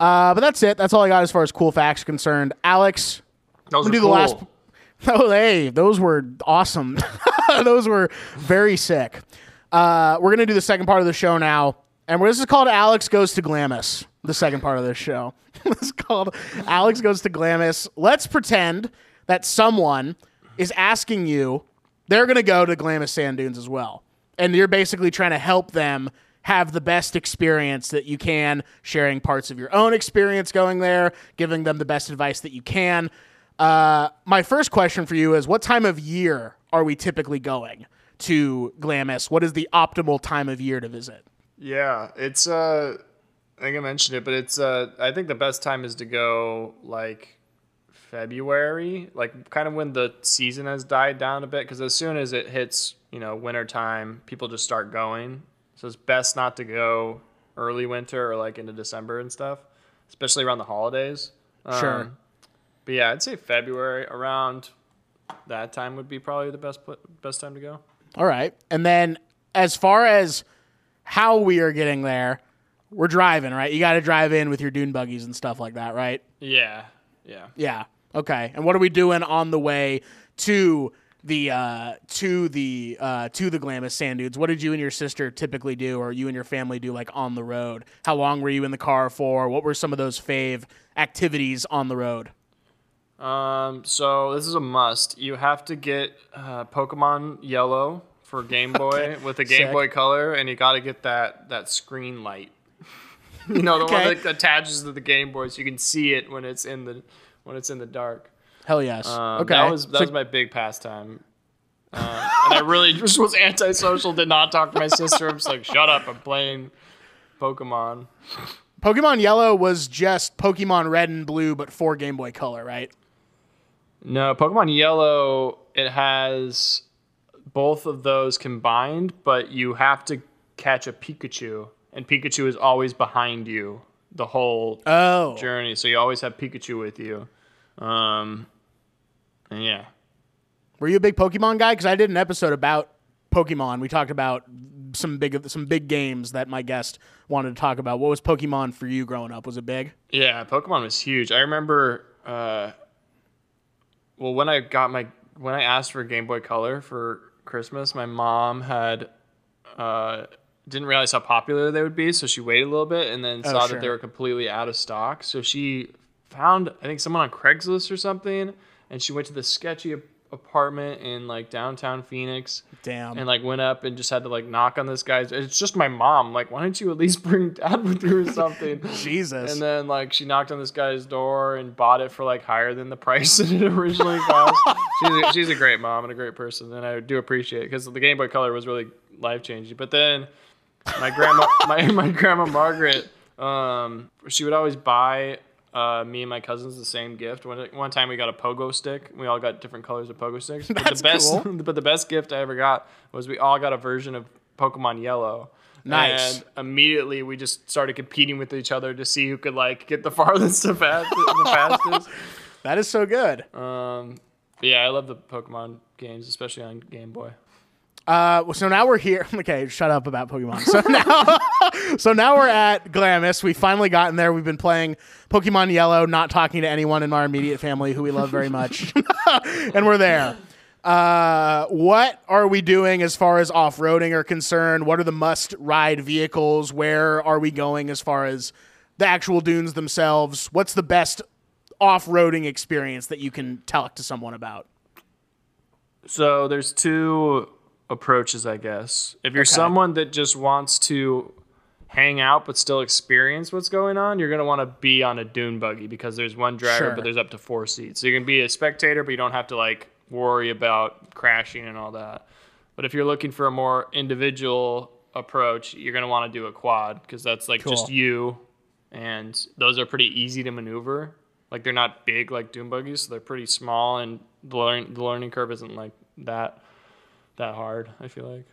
Uh, but that's it. That's all I got as far as cool facts concerned. Alex, Those We'll are do cool. the last. Oh, hey, those were awesome. those were very sick. Uh, we're gonna do the second part of the show now, and this is called Alex Goes to Glamis. The second part of this show. this is called Alex Goes to Glamis. Let's pretend that someone is asking you. They're gonna go to Glamis Sand Dunes as well, and you're basically trying to help them have the best experience that you can, sharing parts of your own experience going there, giving them the best advice that you can. Uh, my first question for you is what time of year are we typically going to Glamis? What is the optimal time of year to visit? Yeah, it's uh, I think I mentioned it, but it's uh, I think the best time is to go like February, like kind of when the season has died down a bit, because as soon as it hits, you know, winter time, people just start going. So it's best not to go early winter or like into December and stuff, especially around the holidays. Sure. Um, but yeah, I'd say February around that time would be probably the best best time to go. All right. And then as far as how we are getting there, we're driving, right? You got to drive in with your dune buggies and stuff like that, right? Yeah, yeah. Yeah. Okay. And what are we doing on the way to the uh to the uh to the Glamis Sand Dunes? What did you and your sister typically do or you and your family do like on the road? How long were you in the car for? What were some of those fave activities on the road? Um, so this is a must. You have to get uh, Pokemon Yellow for Game Boy with a Game Sick. Boy Color, and you got to get that that screen light. you know, the Okay. one that attaches to the Game Boy, so you can see it when it's in the when it's in the dark. Hell yes. Um, okay. that was that So- was my big pastime. Uh, and I really just was antisocial. Did not talk to my sister. I'm just like, shut up. I'm playing Pokemon. Pokemon Yellow was just Pokemon Red and Blue, but for Game Boy Color, right? No, Pokemon Yellow, it has both of those combined, but you have to catch a Pikachu, and Pikachu is always behind you the whole Oh, journey. So you always have Pikachu with you. Um, and yeah. were you a big Pokemon guy? Because I did an episode about Pokemon. We talked about some big some big games that my guest wanted to talk about. What was Pokemon for you growing up? Was it big? Yeah, Pokemon was huge. I remember, uh, well, when I got my when I asked for Game Boy Color for Christmas, my mom had uh, didn't realize how popular they would be, so she waited a little bit and then saw sure. that they were completely out of stock. So she found I think someone on Craigslist or something, and she went to the sketchy apartment in like downtown Phoenix Damn. and like went up and just had to like knock on this guy's. It's just my mom. Like, why don't you at least bring dad with you or something? Jesus. And then like she knocked on this guy's door and bought it for like higher than the price that it originally cost. she's, a, she's a great mom and a great person, and I do appreciate it because the Game Boy Color was really life changing. But then my grandma, my my grandma Margaret, um, she would always buy uh, me and my cousins the same gift. One, one time we got a pogo stick. We all got different colors of pogo sticks. But That's the best, cool. but the best gift I ever got was we all got a version of Pokemon Yellow. Nice. And immediately we just started competing with each other to see who could like get the farthest the, fast, the fastest. That is so good. Um, yeah, I love the Pokemon games, especially on Game Boy. Uh, so now we're here. Okay, shut up about Pokemon. So now, so now we're at Glamis. We finally gotten there. We've been playing Pokemon Yellow, not talking to anyone in our immediate family who we love very much, and we're there. Uh, what are we doing as far as off roading are concerned? What are the must ride vehicles? Where are we going as far as the actual dunes themselves? What's the best off roading experience that you can talk to someone about? So there's two approaches, I guess. If you're someone that just wants to hang out but still experience what's going on, you're gonna want to be on a dune buggy because there's one driver, Sure. but there's up to four seats. So you can be a spectator, but you don't have to like worry about crashing and all that. But if you're looking for a more individual approach, you're gonna want to do a quad because that's like just you, and those are pretty easy to maneuver. Like they're not big like dune buggies, so they're pretty small, and the learn the learning curve isn't like that that hard. I feel like.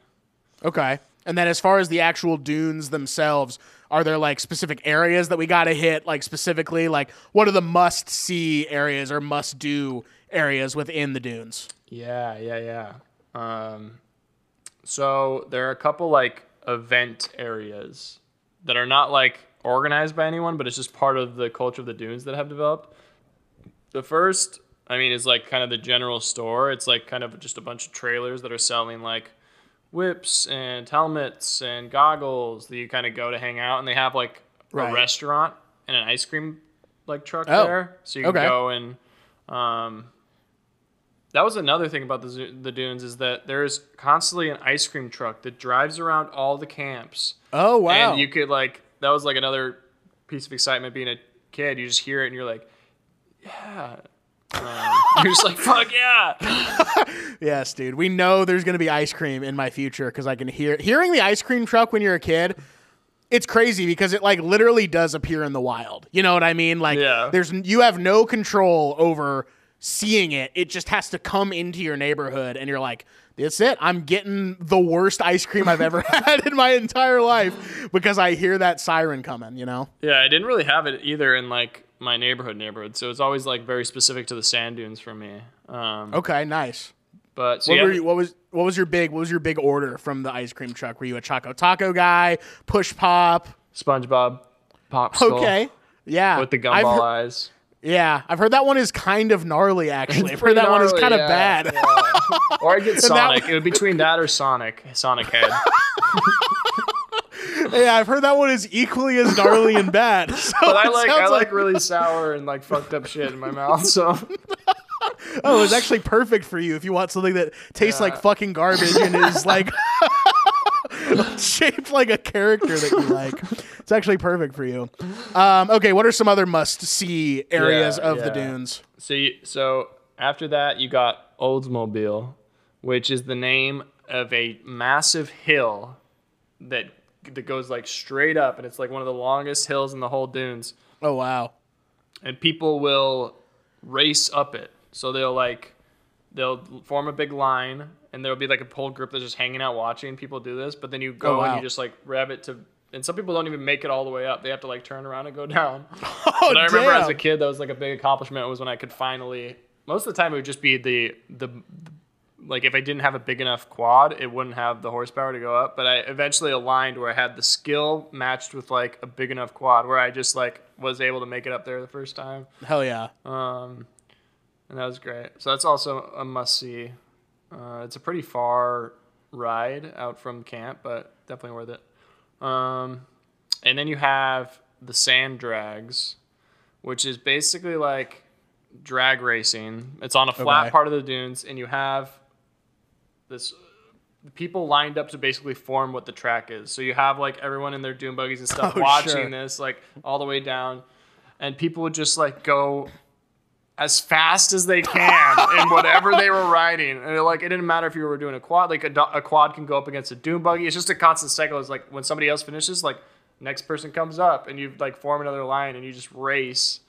Okay. And then as far as the actual dunes themselves, are there like specific areas that we got to hit like specifically like what are the must see areas or must do areas within the dunes? Yeah, yeah, yeah. Um, so there are a couple like event areas that are not like organized by anyone, but it's just part of the culture of the dunes that have developed. The first, I mean, is like kind of the general store. It's like kind of just a bunch of trailers that are selling like whips and helmets and goggles that you kind of go to hang out, and they have like Right. a restaurant and an ice cream like truck Oh, there, so you can okay. go and um, that was another thing about the the dunes is that there is constantly an ice cream truck that drives around all the camps, Oh wow. and you could like that was like another piece of excitement being a kid. You just hear it and you're like, yeah. Um, you're just like fuck yeah. yes, dude. We know there's going to be ice cream in my future cuz I can hear hearing the ice cream truck when you're a kid. It's crazy because it like literally does appear in the wild. You know what I mean? Like Yeah. there's you have no control over seeing it. It just has to come into your neighborhood and you're like, that's it. I'm getting the worst ice cream I've ever had in my entire life because I hear that siren coming, you know? Yeah, I didn't really have it either in like my neighborhood neighborhood, so it's always like very specific to the sand dunes for me. Um, Okay, nice. but so What, yeah, were you, what was what was your big what was your big order from the ice cream truck? Were you a Choco Taco guy? Push pop? SpongeBob Pop? Okay. Yeah. with the gumball eyes. Yeah, I've heard that one is kind of gnarly. Actually, I've heard that one is gnarly, kind of yeah, bad. yeah. or I get Sonic. one- it would be between that or Sonic. Sonic Head. Yeah, I've heard that one is equally as gnarly and bad. So But I like I like really sour and like fucked up shit in my mouth. So Oh, it's actually perfect for you if you want something that tastes like fucking garbage and is like shaped like a character that you like. It's actually perfect for you. Um, okay, what are some other must-see areas Yeah, of the dunes? so you, so after that you got Oldsmobile, which is the name of a massive hill that that goes like straight up, and it's like one of the longest hills in the whole dunes. Oh wow. and people will race up it. So they'll like they'll form a big line and there'll be like a whole group that's just hanging out watching people do this, but then you go Oh, wow. and you just like rev it to and some people don't even make it all the way up. They have to like turn around and go down. Oh, But I remember as a kid that was like a big accomplishment was when I could finally most of the time it would just be the the like if I didn't have a big enough quad, it wouldn't have the horsepower to go up. But I eventually aligned where I had the skill matched with like a big enough quad where I just like was able to make it up there the first time. Hell yeah. Um, and that was great. So that's also a must see. Uh, it's a pretty far ride out from camp, but definitely worth it. Um, and then you have the sand drags, which is basically like drag racing. It's on a flat Okay. part of the dunes, and you have this people lined up to basically form what the track is. So you have like everyone in their dune buggies and stuff Oh, watching sure. this like all the way down, and people would just like go as fast as they can in whatever they were riding. And like it didn't matter if you were doing a quad. Like a, a quad can go up against a dune buggy. It's just a constant cycle. It's like when somebody else finishes, like next person comes up, and you like form another line and you just race.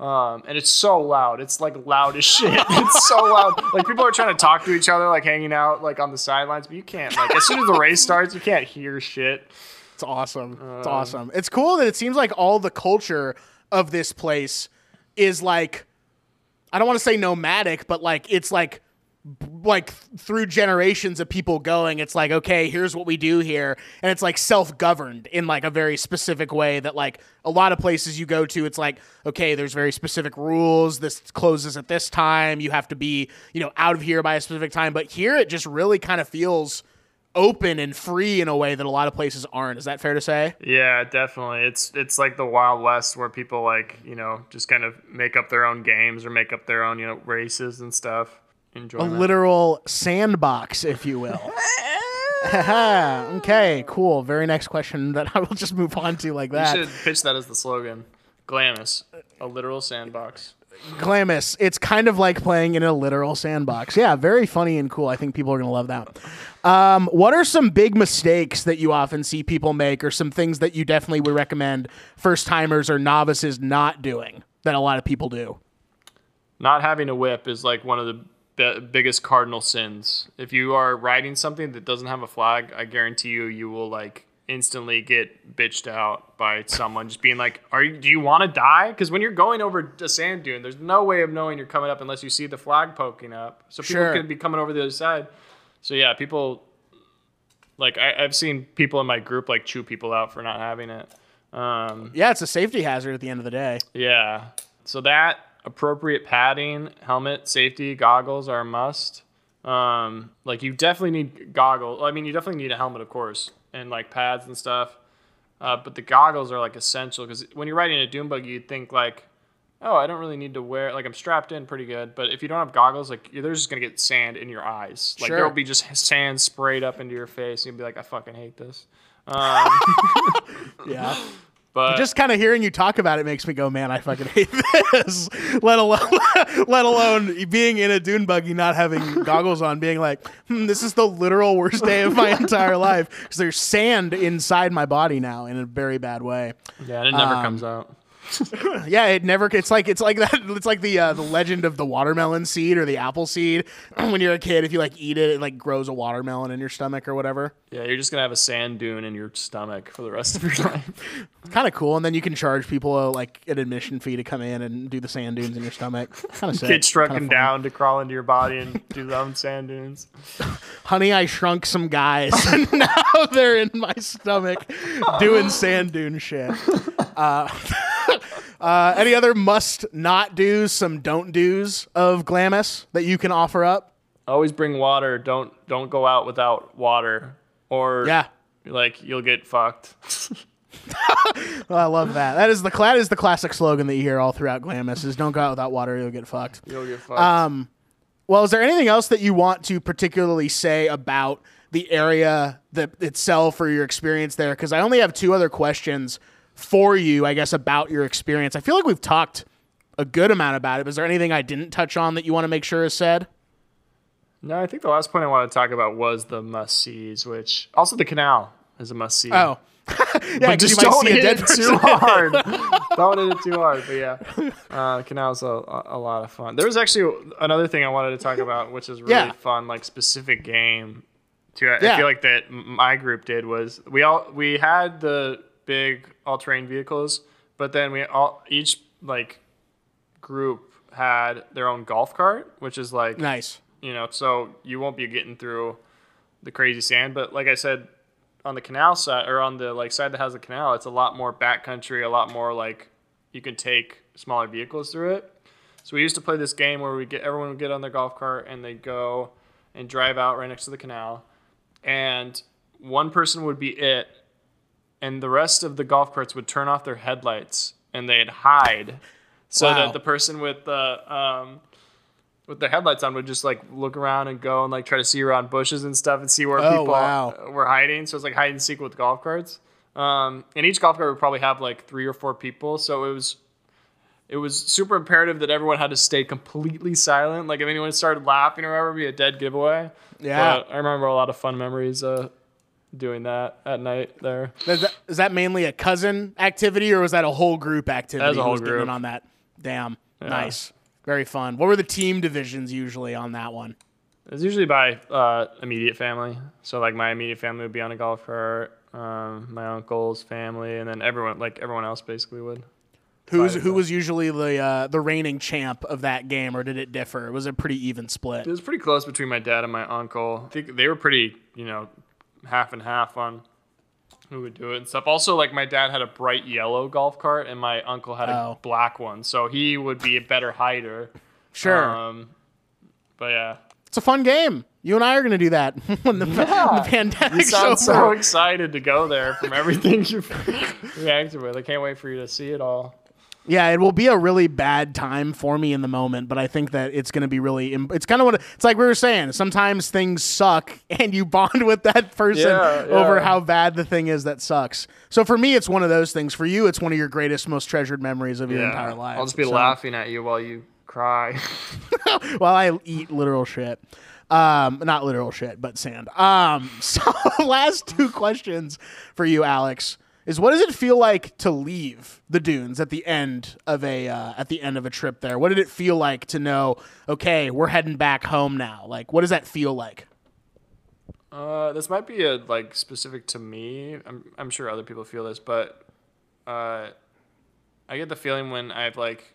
Um, and it's so loud. It's like loud as shit. It's so loud. Like people are trying to talk to each other, like hanging out, like on the sidelines, but you can't. Like as soon as the race starts, you can't hear shit. It's awesome. It's Um, awesome. It's cool that it seems like all the culture of this place is like I don't want to say nomadic, but like it's like like through generations of people going it's like okay here's what we do here. And it's like self-governed in like a very specific way that like a lot of places you go to it's like okay there's very specific rules. This closes at this time. You have to be you know out of here by a specific time. But here it just really kind of feels open and free in a way that a lot of places aren't. Is that fair to say? Yeah, definitely. It's it's like the Wild West where people like you know just kind of make up their own games or make up their own you know races and stuff. Enjoy a literal sandbox, if you will. okay, cool. Very next question that I will just move on to like that. You should pitch that as the slogan. Glamis, a literal sandbox. Glamis. It's kind of like playing in a literal sandbox. Yeah, very funny and cool. I think people are going to love that. Um, what are some big mistakes that you often see people make, or some things that you definitely would recommend first timers or novices not doing that a lot of people do? Not having a whip is like one of the be- biggest cardinal sins. If you are riding something that doesn't have a flag, I guarantee you, you will like instantly get bitched out by someone just being like, "Are you? Do you want to die?" Because when you're going over a sand dune, there's no way of knowing you're coming up unless you see the flag poking up. So people Sure. could be coming over the other side. So yeah, people like I, I've seen people in my group like chew people out for not having it. Um, Yeah, it's a safety hazard at the end of the day. yeah. So that appropriate padding, helmet, safety, goggles are a must. Um, like you definitely need goggles. I mean, you definitely need a helmet, of course, and like pads and stuff. Uh, but the goggles are like essential because when you're riding a dune buggy, you'd think like, oh, I don't really need to wear. Like I'm strapped in pretty good, but if you don't have goggles, like you're, just gonna get sand in your eyes. Like Sure. there'll be just sand sprayed up into your face. And you'll be like, I fucking hate this. Um, Yeah. But just kind of hearing you talk about it makes me go, man, I fucking hate this. let alone, let alone being in a dune buggy, not having goggles on, being like, hmm, this is the literal worst day of my entire life because there's sand inside my body now in a very bad way. yeah, and it never Um, comes out. Yeah, it never. It's like it's like that. It's like the uh, the legend of the watermelon seed or the apple seed. when you're a kid, if you like eat it, it like grows a watermelon in your stomach or whatever. Yeah, you're just gonna have a sand dune in your stomach for the rest of your life. It's kind of cool, and then you can charge people uh, like an admission fee to come in and do the sand dunes in your stomach. Kind of struck and down to crawl into your body and do their own sand dunes. Honey, I shrunk some guys, and now they're in my stomach doing sand dune shit. Uh, uh, any other must not do's, some don't do's of Glamis that you can offer up? Always bring water. Don't don't go out without water, or Yeah. like you'll get fucked. Oh, I love that. That is the that is the classic slogan that you hear all throughout Glamis is don't go out without water, you'll get fucked. You'll get fucked. Um, well, is there anything else that you want to particularly say about the area itself or your experience there? Because I only have two other questions for you, I guess, about your experience. I feel like we've talked a good amount about it. But there anything I didn't touch on that you want to make sure is said? no, I think the last point I wanted to talk about was the must sees, which also the canal is a must see. Oh, yeah, but 'cause you just don't hit it too hard. don't hit it too hard. But yeah, uh, canal's a, a lot of fun. There was actually another thing I wanted to talk about, which is really Yeah. fun, like specific game. To I Yeah. feel like that my group did was we all we had the big all terrain vehicles, but then we all each like group had their own golf cart, which is like Nice. you know, so you won't be getting through the crazy sand. But like I said, on the canal side or on the like side that has the canal, it's a lot more backcountry, a lot more like you can take smaller vehicles through it. So we used to play this game where we get everyone would get on their golf cart and they'd go and drive out right next to the canal, and one person would be it, and the rest of the golf carts would turn off their headlights and they'd hide, so Wow. that the person with the um, with the headlights on would just like look around and go and like try to see around bushes and stuff and see where Oh, people wow. were hiding. So it's like hide and seek with golf carts. Um, and each golf cart would probably have like three or four people. So it was it was super imperative that everyone had to stay completely silent. Like if anyone started laughing or whatever, it'd be a dead giveaway. Yeah. But I remember a lot of fun memories uh, doing that at night there. Is that, is that mainly a cousin activity or was that a whole group activity? That was a whole group. on that. Damn. Nice. Very fun. What were the team divisions usually on that one? It's usually by uh, immediate family. So like my immediate family would be on a golf cart, um, my uncle's family, and then everyone like everyone else basically would. Who's who was usually the uh, the reigning champ of that game, or did it differ? It was it a pretty even split? It was pretty close between my dad and my uncle. I think they were pretty, you know, half and half on who would do it and stuff. Also, like my dad had a bright yellow golf cart and my uncle had a Oh. black one, so he would be a better hider. Sure. Um, but yeah, It's a fun game. You and I are going to do that when the, when the you sound over. so excited to go there from everything you've reacted with. I can't wait for you to see it all. Yeah, it will be a really bad time for me in the moment, but I think that it's going to be really. im- It's kind of what it's like we were saying. Sometimes things suck, and you bond with that person Yeah, yeah. over how bad the thing is that sucks. So for me, it's one of those things. For you, it's one of your greatest, most treasured memories of your entire life. I'll just be So- laughing at you while you cry. while I eat literal shit. Um, not literal shit, but sand. Um, so last two questions for you, Alex, is what does it feel like to leave the dunes at the end of a uh, at the end of a trip there? What did it feel like to know? Okay, we're heading back home now. Like, what does that feel like? Uh, this might be a like specific to me. I'm I'm sure other people feel this, but uh, I get the feeling when I've like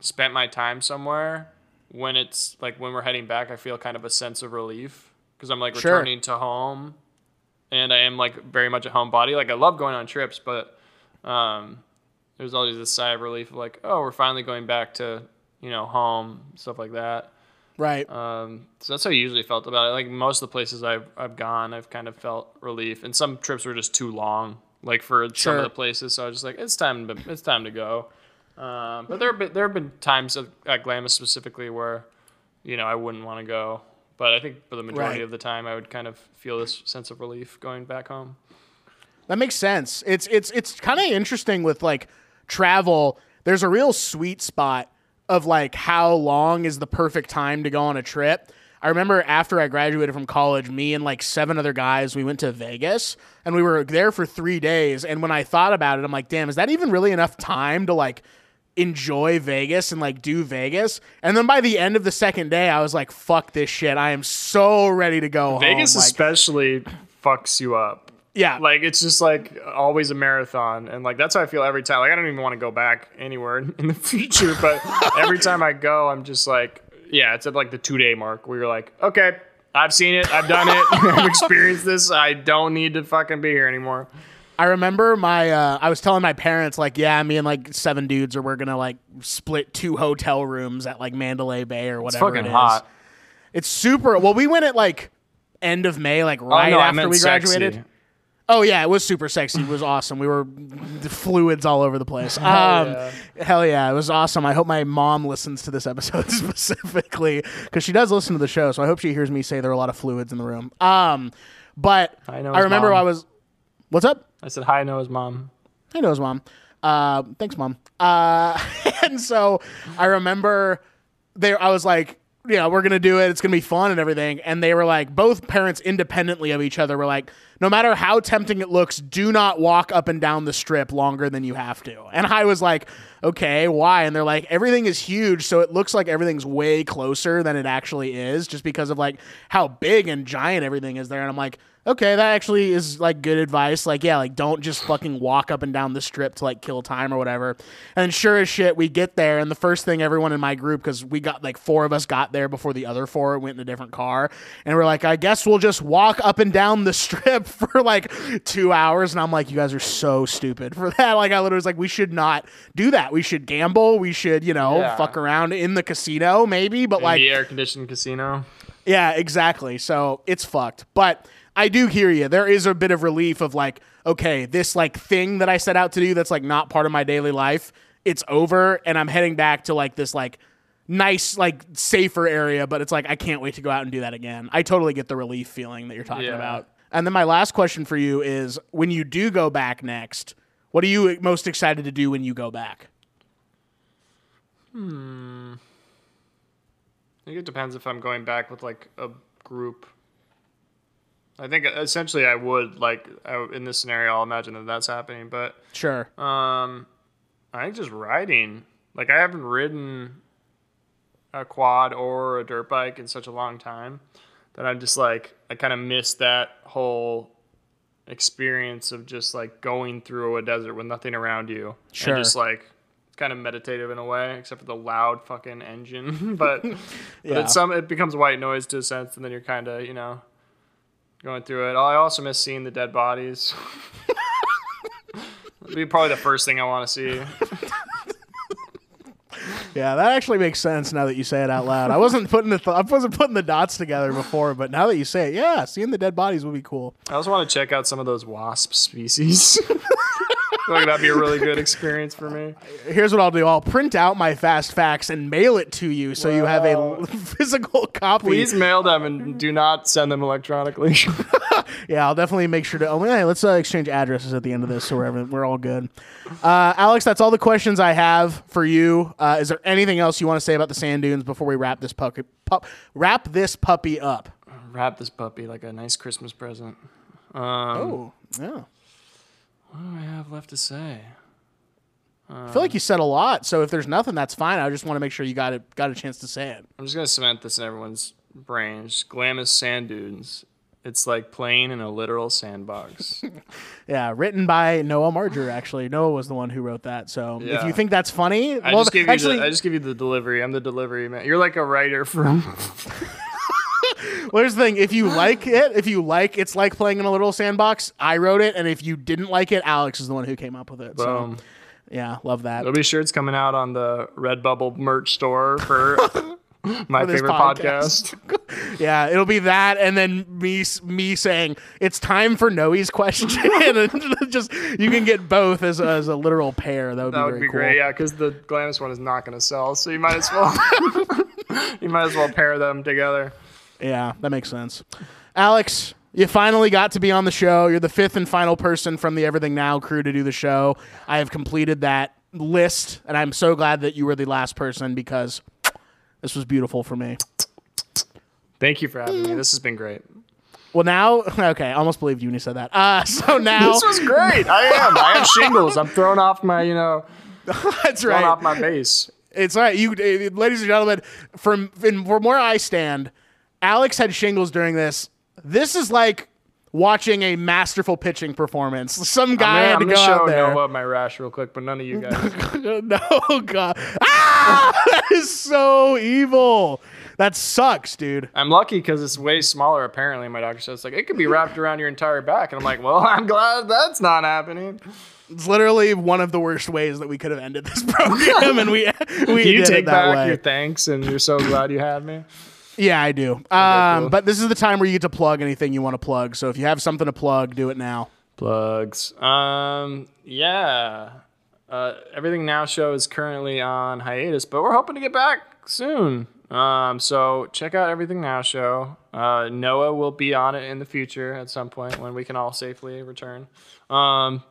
spent my time somewhere when it's like when we're heading back, I feel kind of a sense of relief because I'm like Sure. returning to home, and I am like very much a homebody. Like I love going on trips, but um, there's always this sigh of relief of like, oh, we're finally going back to you know home, stuff like that. Right. Um, so that's how I usually felt about it. Like most of the places I've I've gone, I've kind of felt relief, and some trips were just too long. Like for some of the places, so I was just like, it's time to it's time to go. Um, but there have been, there have been times of, at Glamis specifically where, you know, I wouldn't want to go. But I think for the majority Right. of the time, I would kind of feel this sense of relief going back home. That makes sense. It's it's it's kind of interesting with like travel. There's a real sweet spot of like how long is the perfect time to go on a trip. I remember after I graduated from college, me and like seven other guys, we went to Vegas and we were there for three days. And when I thought about it, I'm like, damn, is that even really enough time to like enjoy Vegas and like do Vegas? And then by the end of the second day, I was like, fuck this shit. I am so ready to go Vegas home. Like, especially fucks you up. yeah, Like it's just like always a marathon, and like that's how I feel every time. Like I don't even want to go back anywhere in the future, but every time I go, I'm just like, yeah, it's at like the two day mark where you're like, okay, I've seen it, I've done it, I've experienced this. I don't need to fucking be here anymore. I remember my uh, I was telling my parents like, yeah, me and like seven dudes, or we're gonna like split two hotel rooms at like Mandalay Bay or whatever. It's fucking it is. hot. It's super. Well, we went at like end of May, like right oh no, after we sexy. graduated. Oh yeah, it was super sexy. It was awesome. We were fluids all over the place. Um, yeah. Hell yeah, it was awesome. I hope my mom listens to this episode specifically because she does listen to the show. So I hope she hears me say there are a lot of fluids in the room. Um, but I know I remember mom. I was. What's up? I said hi, Noah's mom. He knows, mom. Uh, thanks, mom. Uh, and so I remember there. I was like, yeah, we're gonna do it. It's gonna be fun and everything. And they were like, both parents independently of each other were like, no matter how tempting it looks, do not walk up and down the strip longer than you have to. And I was like, okay, why? And they're like, everything is huge, so it looks like everything's way closer than it actually is, just because of like how big and giant everything is there. And I'm like, okay, that actually is like good advice. Like, yeah, like don't just fucking walk up and down the strip to like kill time or whatever. And sure as shit, we get there, and the first thing everyone in my group, because we got like four of us got there before the other four went in a different car, and we're like, I guess we'll just walk up and down the strip for like two hours. And I'm like, you guys are so stupid for that. Like, I literally was like, we should not do that. We should gamble. We should, you know, Yeah. fuck around in the casino maybe, but In like, the air conditioned casino. yeah, exactly. So it's fucked. But I do hear you. There is a bit of relief of like, okay, this like thing that I set out to do that's like not part of my daily life, it's over and I'm heading back to like this like nice like safer area, but it's like I can't wait to go out and do that again. I totally get the relief feeling that you're talking Yeah. about. And then my last question for you is when you do go back next, what are you most excited to do when you go back? Hmm. I think it depends if I'm going back with like a group. I think essentially I would like I, in this scenario. I'll imagine that that's happening, but Sure. um, I think just riding, Like I haven't ridden a quad or a dirt bike in such a long time that I'm just like I kind of miss that whole experience of just like going through a desert with nothing around you. Sure. And just like it's kind of meditative in a way, except for the loud fucking engine. but but Yeah. it's some it becomes white noise to a sense, and then you're kind of you know going through it. Oh, I also miss seeing the dead bodies. That'd be probably the first thing I want to see. Yeah, that actually makes sense now that you say it out loud. I wasn't putting the th- I wasn't putting the dots together before, but now that you say it, yeah, seeing the dead bodies would be cool. I also want to check out some of those wasp species. Like that'd be a really good experience for me. Here's what I'll do: I'll print out my fast facts and mail it to you, so you have a physical copy. Please mail them and do not send them electronically. Yeah, I'll definitely make sure to. Oh, yeah, let's uh, exchange addresses at the end of this, so we're we're all good. Uh, Alex, that's all the questions I have for you. Uh, is there anything else you want to say about the sand dunes before we wrap this puppy pup, wrap this puppy up? Wrap this puppy like a nice Christmas present. Um, Oh, yeah. What do I have left to say? I feel like you said a lot, so if there's nothing, that's fine. I just want to make sure you got it, got a chance to say it. I'm just gonna cement this in everyone's brains. Just Glamis sand dunes. It's like playing in a literal sandbox. Yeah, written by Noah Marger. Actually, Noah was the one who wrote that. So if you think that's funny, I well, just give you actually, the, I just give you the delivery. I'm the delivery man. You're like a writer from. well, here's the thing: if you like it, if you like, it's like playing in a little sandbox. I wrote it, and if you didn't like it, Alex is the one who came up with it. So yeah, love that. There'll be shirts coming out on the Redbubble merch store for my For favorite podcast. podcast. Yeah, it'll be that, and then me me saying it's time for Noah's question, and just you can get both as, as a literal pair. That would That be would be cool. great. Yeah, because the Glamis one is not going to sell, so you might as well you might as well pair them together. Yeah, that makes sense. Alex, you finally got to be on the show. You're the fifth and final person from the Everything Now crew to do the show. I have completed that list, and I'm so glad that you were the last person because this was beautiful for me. Thank you for having me. This has been great. Well, now, okay, I almost believed you when you said that. Uh, so now, This was great. I am. I have shingles. I'm throwing off my, you know, that's throwing right. off my base. It's all right. You, uh, ladies and gentlemen, from from where I stand, Alex had shingles during this. This is like watching a masterful pitching performance. Some guy I'm had to gonna go show out there. Noah my rash real quick, but none of you guys. no, God. Ah! that is so evil. That sucks, dude. I'm lucky because it's way smaller. Apparently, my doctor says like it could be wrapped around your entire back, and I'm like, well, I'm glad that's not happening. It's literally one of the worst ways that we could have ended this program, and we we you take back way. your thanks and you're so glad you had me? Yeah, I do. Um, cool. But this is the time where you get to plug anything you want to plug. So if you have something to plug, do it now. Plugs. Um, yeah. Uh, Everything Now show is currently on hiatus, but we're hoping to get back soon. Um, so check out Everything Now show. Uh, Noah will be on it in the future at some point when we can all safely return. Um,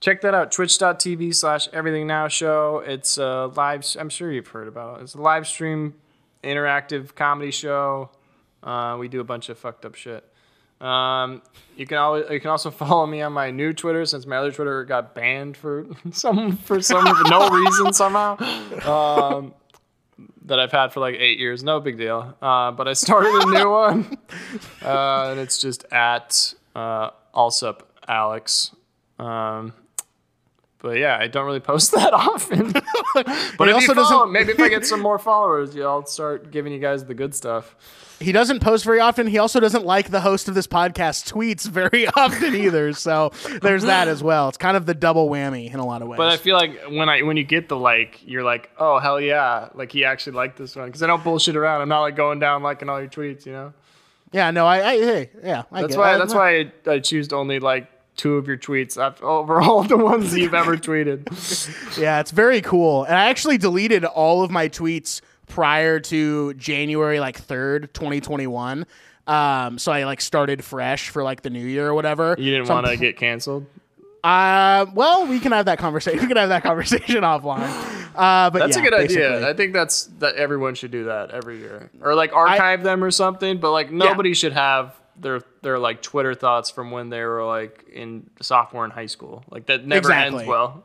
check that out twitch.tv slash everything now show it's a live i'm sure you've heard about it it's a live stream interactive comedy show uh, we do a bunch of fucked up shit um, you can always you can also follow me on my new Twitter since my other Twitter got banned for some for some for no reason somehow. Um, that I've had for like eight years. No big deal. Uh, but I started a new one, uh, and it's just at uh, Allsup Alex. Um, but yeah, I don't really post that often. but if also you follow, doesn't- maybe if I get some more followers, yeah, I'll start giving you guys the good stuff. He doesn't post very often. He also doesn't like the host of this podcast tweets very often either. So there's that as well. It's kind of the double whammy in a lot of ways. But I feel like when I when you get the like, you're like, oh hell yeah, like he actually liked this one because I don't bullshit around. I'm not like going down liking all your tweets, you know. yeah, no, I, I hey, yeah, I That's get why it. that's why I, I choose to only like two of your tweets over all the ones you've ever tweeted. Yeah, it's very cool. And I actually deleted all of my tweets prior to January like 3rd, 2021. Um, so I like started fresh for like the new year or whatever. You didn't So want to get canceled. Uh, well, we can have that conversation. We can have that conversation offline. Uh, but That's yeah, a good idea. I think that's that everyone should do that every year, or like archive them or something. But like nobody should have their their like Twitter thoughts from when they were like in sophomore in high school. Like that never Exactly. ends well.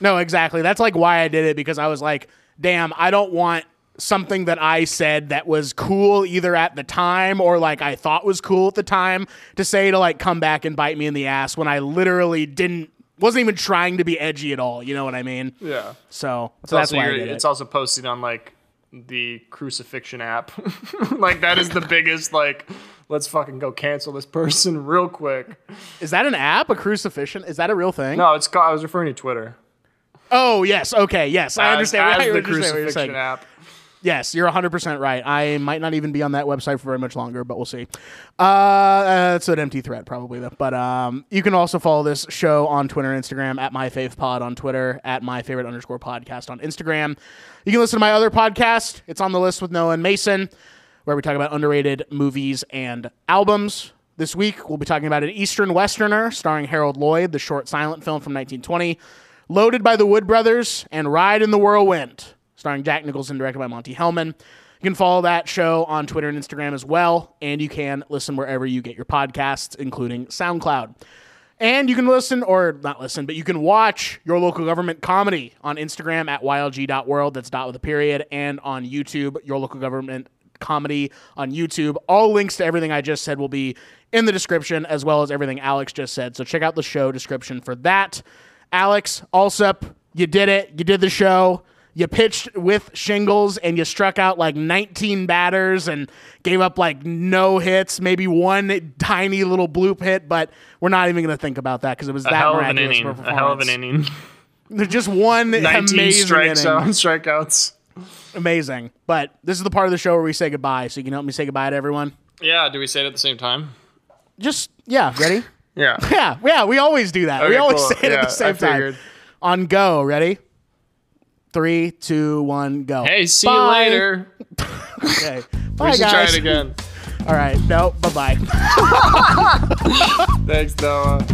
No, exactly. That's like why I did it because I was like, damn, I don't want something that I said that was cool either at the time or like I thought was cool at the time to say to like come back and bite me in the ass when I literally didn't wasn't even trying to be edgy at all. You know what I mean? Yeah. So, It's so that's why it's it. also posted on like the crucifixion app. like that is the biggest like let's fucking go cancel this person real quick. Is that an app? A crucifixion? Is that a real thing? No, it's called, I was referring to Twitter. Oh yes. Okay. Yes, I understand. as I the understand what you're crucifixion app. Yes, you're 100% right. I might not even be on that website for very much longer, but we'll see. Uh, uh, it's an empty threat, probably, though. But um, you can also follow this show on Twitter and Instagram at MyFavePod on Twitter, at My Favorite underscore podcast on Instagram. You can listen to my other podcast. It's on the list with Noah and Mason, where we talk about underrated movies and albums. This week, we'll be talking about an Eastern Westerner starring Harold Lloyd, the short silent film from 1920, Loaded by the Wood Brothers, and Ride in the Whirlwind starring Jack Nicholson, directed by Monte Hellman. You can follow that show on Twitter and Instagram as well, and you can listen wherever you get your podcasts, including SoundCloud. And you can listen, or not listen, but you can watch your local government comedy on Instagram at ylg.world, that's dot with a period, and on YouTube, your local government comedy on YouTube. All links to everything I just said will be in the description, as well as everything Alex just said. So check out the show description for that. Alex Alsup, you did it. You did the show. You pitched with shingles and you struck out like 19 batters and gave up like no hits, maybe one tiny little bloop hit, but we're not even going to think about that because it was A that hell of an miraculous inning. a hell of an inning. There's just one 19 amazing strikes inning. out, strikeouts. Amazing. But this is the part of the show where we say goodbye, so you can help me say goodbye to everyone. Yeah, do we say it at the same time? Just, yeah, ready? Yeah. Yeah, yeah, we always do that. we always cool. say it at the same time. On go, ready? Three, two, one, go. Hey, see Bye. you later. Okay. Bye, We should guys. try it again. All right. No, bye bye. Thanks, Noah.